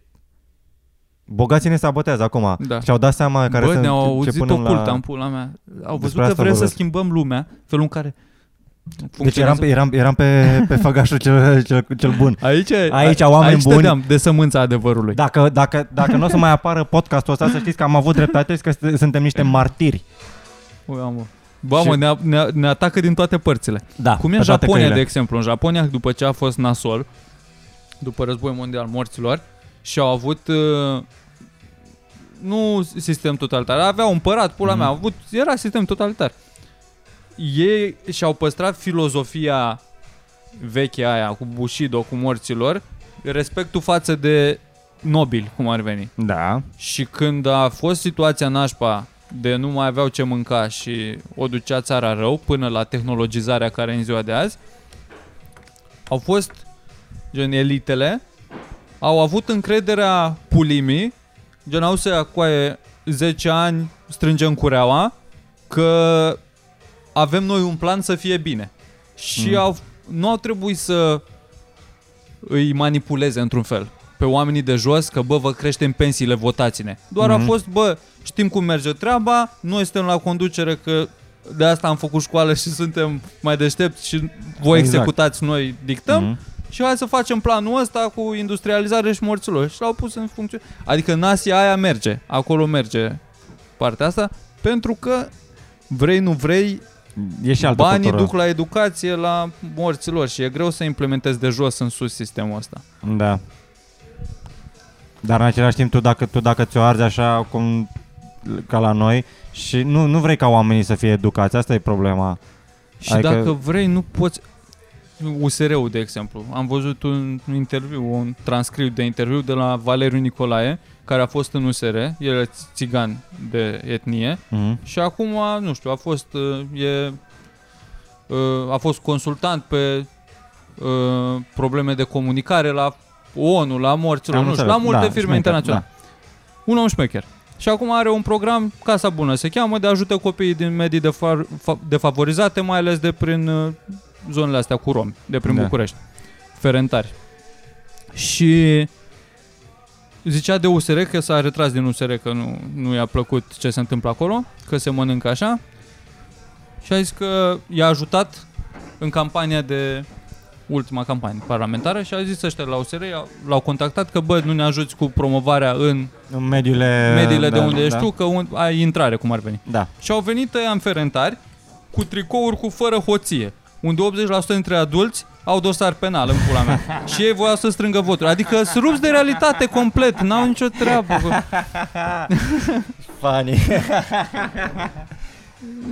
Bogații ne sabotează acum. Da. Și-au dat seama care Bă, sunt ne-au ce auzit punem ocult, la... am pula mea. Au văzut Despre că asta vrem să vorbesc. schimbăm lumea, felul în care Deci eram, pe- eram, eram pe, pe făgașul cel, cel, cel bun. Aici, Aici oameni aici buni. stăteam de sămânța adevărului. Dacă, dacă, dacă nu o să mai apară podcastul ăsta, să știți că am avut dreptate și că st- suntem niște martiri. Ui, amă. Bă, mă, Și- ne, ne, ne atacă din toate părțile. Da, Cum e pe în toate Japonia, căile. de exemplu. În Japonia, după ce a fost nasol, după război mondial morților, și au avut uh, nu sistem totalitar, avea un împărat, pula Mhm. mea, au avut, era sistem totalitar. Ei și-au păstrat filozofia veche aia cu Bushido, cu morților, respectul față de nobili, cum ar veni. Da. Și când a fost situația nașpa de nu mai aveau ce mânca și o ducea țara rău până la tehnologizarea care e în ziua de azi, au fost gen elitele, au avut încrederea pulimii, gen au să acoaie 10 ani, strângem cureaua, că avem noi un plan să fie bine. Și Mm. au, nu au trebuit să îi manipuleze într-un fel pe oamenii de jos că bă, vă creștem pensiile, votați-ne. Doar a Mhm. fost, bă, știm cum merge treaba, noi suntem la conducere că de asta am făcut școală și suntem mai deștepți și voi Exact. executați, noi dictăm Mhm. și hai să facem planul ăsta cu industrializare și morților. Și l-au pus în funcție. Adică în Asia aia merge, acolo merge partea asta, pentru că vrei, nu vrei, E și altă banii cultură. duc la educație, la morților și e greu să implementezi de jos în sus sistemul ăsta. Da. Dar în același timp, tu dacă, tu dacă ți-o arzi așa cum ca la noi și nu, nu vrei ca oamenii să fie educați, asta e problema. Și Adică- dacă vrei, nu poți... USR-ul, de exemplu. Am văzut un interviu, un transcript de interviu de la Valeriu Nicolae, care a fost în USR, el e țigan de etnie, Mhm. și acum, nu știu, a fost, uh, e, uh, a fost consultant pe uh, probleme de comunicare la ONU, la morților, Am nu știu, înțeles. la multe Da, firme șmecher, internaționale. Un om șmecher. Și acum are un program, Casa Bună se cheamă, de ajută copiii din medii defa- fa- defavorizate, mai ales de prin uh, zonele astea cu romi, de prin Da. București, ferentari. Și zicea de USR că s-a retras din USR, că nu, nu i-a plăcut ce se întâmplă acolo, că se mănâncă așa. Și a zis că i-a ajutat în campania de ultima campanie parlamentară și a zis ăștia la USR, i-au- l-au contactat că bă, nu ne ajuți cu promovarea în În mediile, mediile de da, unde ești da. tu, că un, ai intrare cum ar veni. Da. Și au venit ăia în ferentari cu tricouri cu fără hoție, unde 80% dintre adulți au dosar penal în pula mea. și ei voiau să strângă voturi. Adică sunt rupți de realitate complet, n-au nicio treabă. Bă. Funny.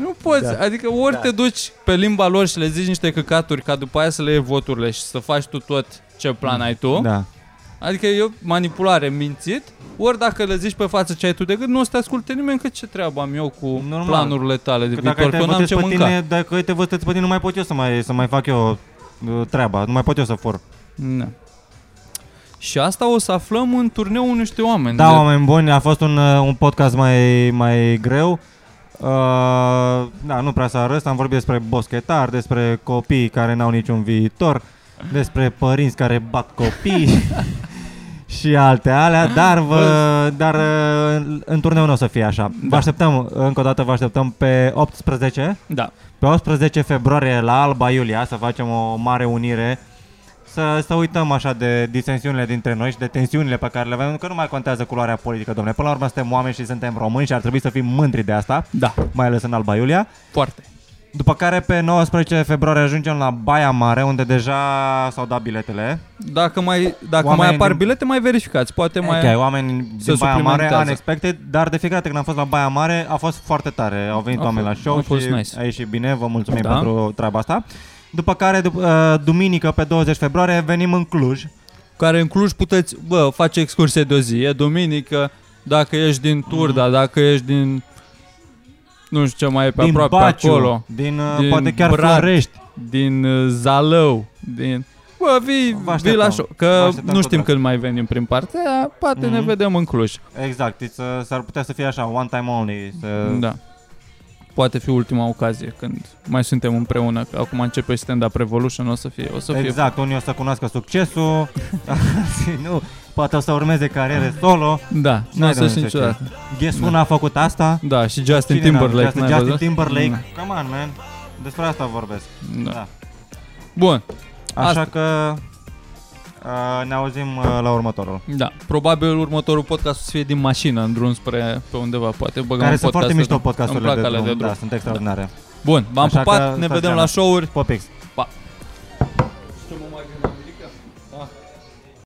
Nu poți, Da. da. adică ori Da. da. te duci pe limba lor și le zici niște căcaturi ca după aia să le iei voturile și să faci tu tot ce plan ai tu. Da. Adică e o manipulare mințit, ori dacă le zici pe față ce ai tu de gând, nu o să te asculte nimeni, că ce treabă am eu cu Normal. Normal. planurile tale de Că dacă viitor, te că n-am votez ce pe mânca. tine, dacă te votez pe tine, nu mai pot eu să mai, să mai fac eu uh, treaba, nu mai pot eu să fur. Da. Și asta o să aflăm în turneul niște oameni. Da, de- oameni buni, a fost un, uh, un podcast mai, mai greu. Uh, da, nu prea s-a râs, am vorbit despre boschetari, despre copii care n-au niciun viitor, despre părinți care bat copii și alte alea, dar, vă, dar uh, în turneu nu o să fie așa. Vă Da. așteptăm, încă o dată vă așteptăm pe 18 Da. pe 18 februarie la Alba Iulia să facem o mare unire să, să uităm așa de disensiunile dintre noi și de tensiunile pe care le avem, că nu mai contează culoarea politică, domnule. Până la urmă suntem oameni și suntem români și ar trebui să fim mândri de asta, Da, mai ales în Alba Iulia. foarte. După care pe 19 februarie ajungem la Baia Mare, unde deja s-au dat biletele. Dacă mai, dacă Oamenii mai apar din- bilete, mai verificați. Poate mai... Ok, oameni se din Baia Mare, suplimentează. unexpected, dar de fiecare dată când am fost la Baia Mare a fost foarte tare. Au venit A oameni la fost- show a fost și nice. a ieșit bine, vă mulțumim Da. pentru treaba asta. După care, dup- uh, duminică, pe 20 februarie, venim în Cluj. Care în Cluj puteți, bă, face excursie de o zi. E duminică, dacă ești din Turda, dacă ești din... Nu știu ce mai e pe Mm. din aproape Baciu, acolo. din, uh, Din poate chiar Brad. Florești. Din uh, Zalău, din... Bă, vii, Vă vii așteptăm. la show. Vă Că așteptăm nu cu știm drag. când mai venim prin partea aia, poate ne Mhm. vedem în Cluj. Exact, it's, uh, s-ar putea să fie așa, one time only. Să... Da. Poate fi ultima ocazie când mai suntem împreună. Că acum începe stand-up Revolution, o să fie, o să fie Exact, unii o să cunoască succesul, alții nu, poate o să urmeze cariere solo. Da, nu o N-ai să de știi unde să niciodată. Guess Da. Una a făcut asta. Da, și Justin Cine n-a- Timberlake, Justin, n-ai Justin văzut? Timberlake, come on man, despre asta vorbesc. Da. Da. Bun, Așa Asta. că uh, ne auzim uh, la următorul. da. Probabil următorul podcast o să fie din mașină, în drum spre pe undeva. Poate băgăm Care un sunt foarte podcast mișto de drum. podcasturile Îmi plac de alea drum. de drum. Da, sunt extraordinare. Bun, v-am Așa că pupat, ne stați vedem geama. la show-uri. Popix. Pa!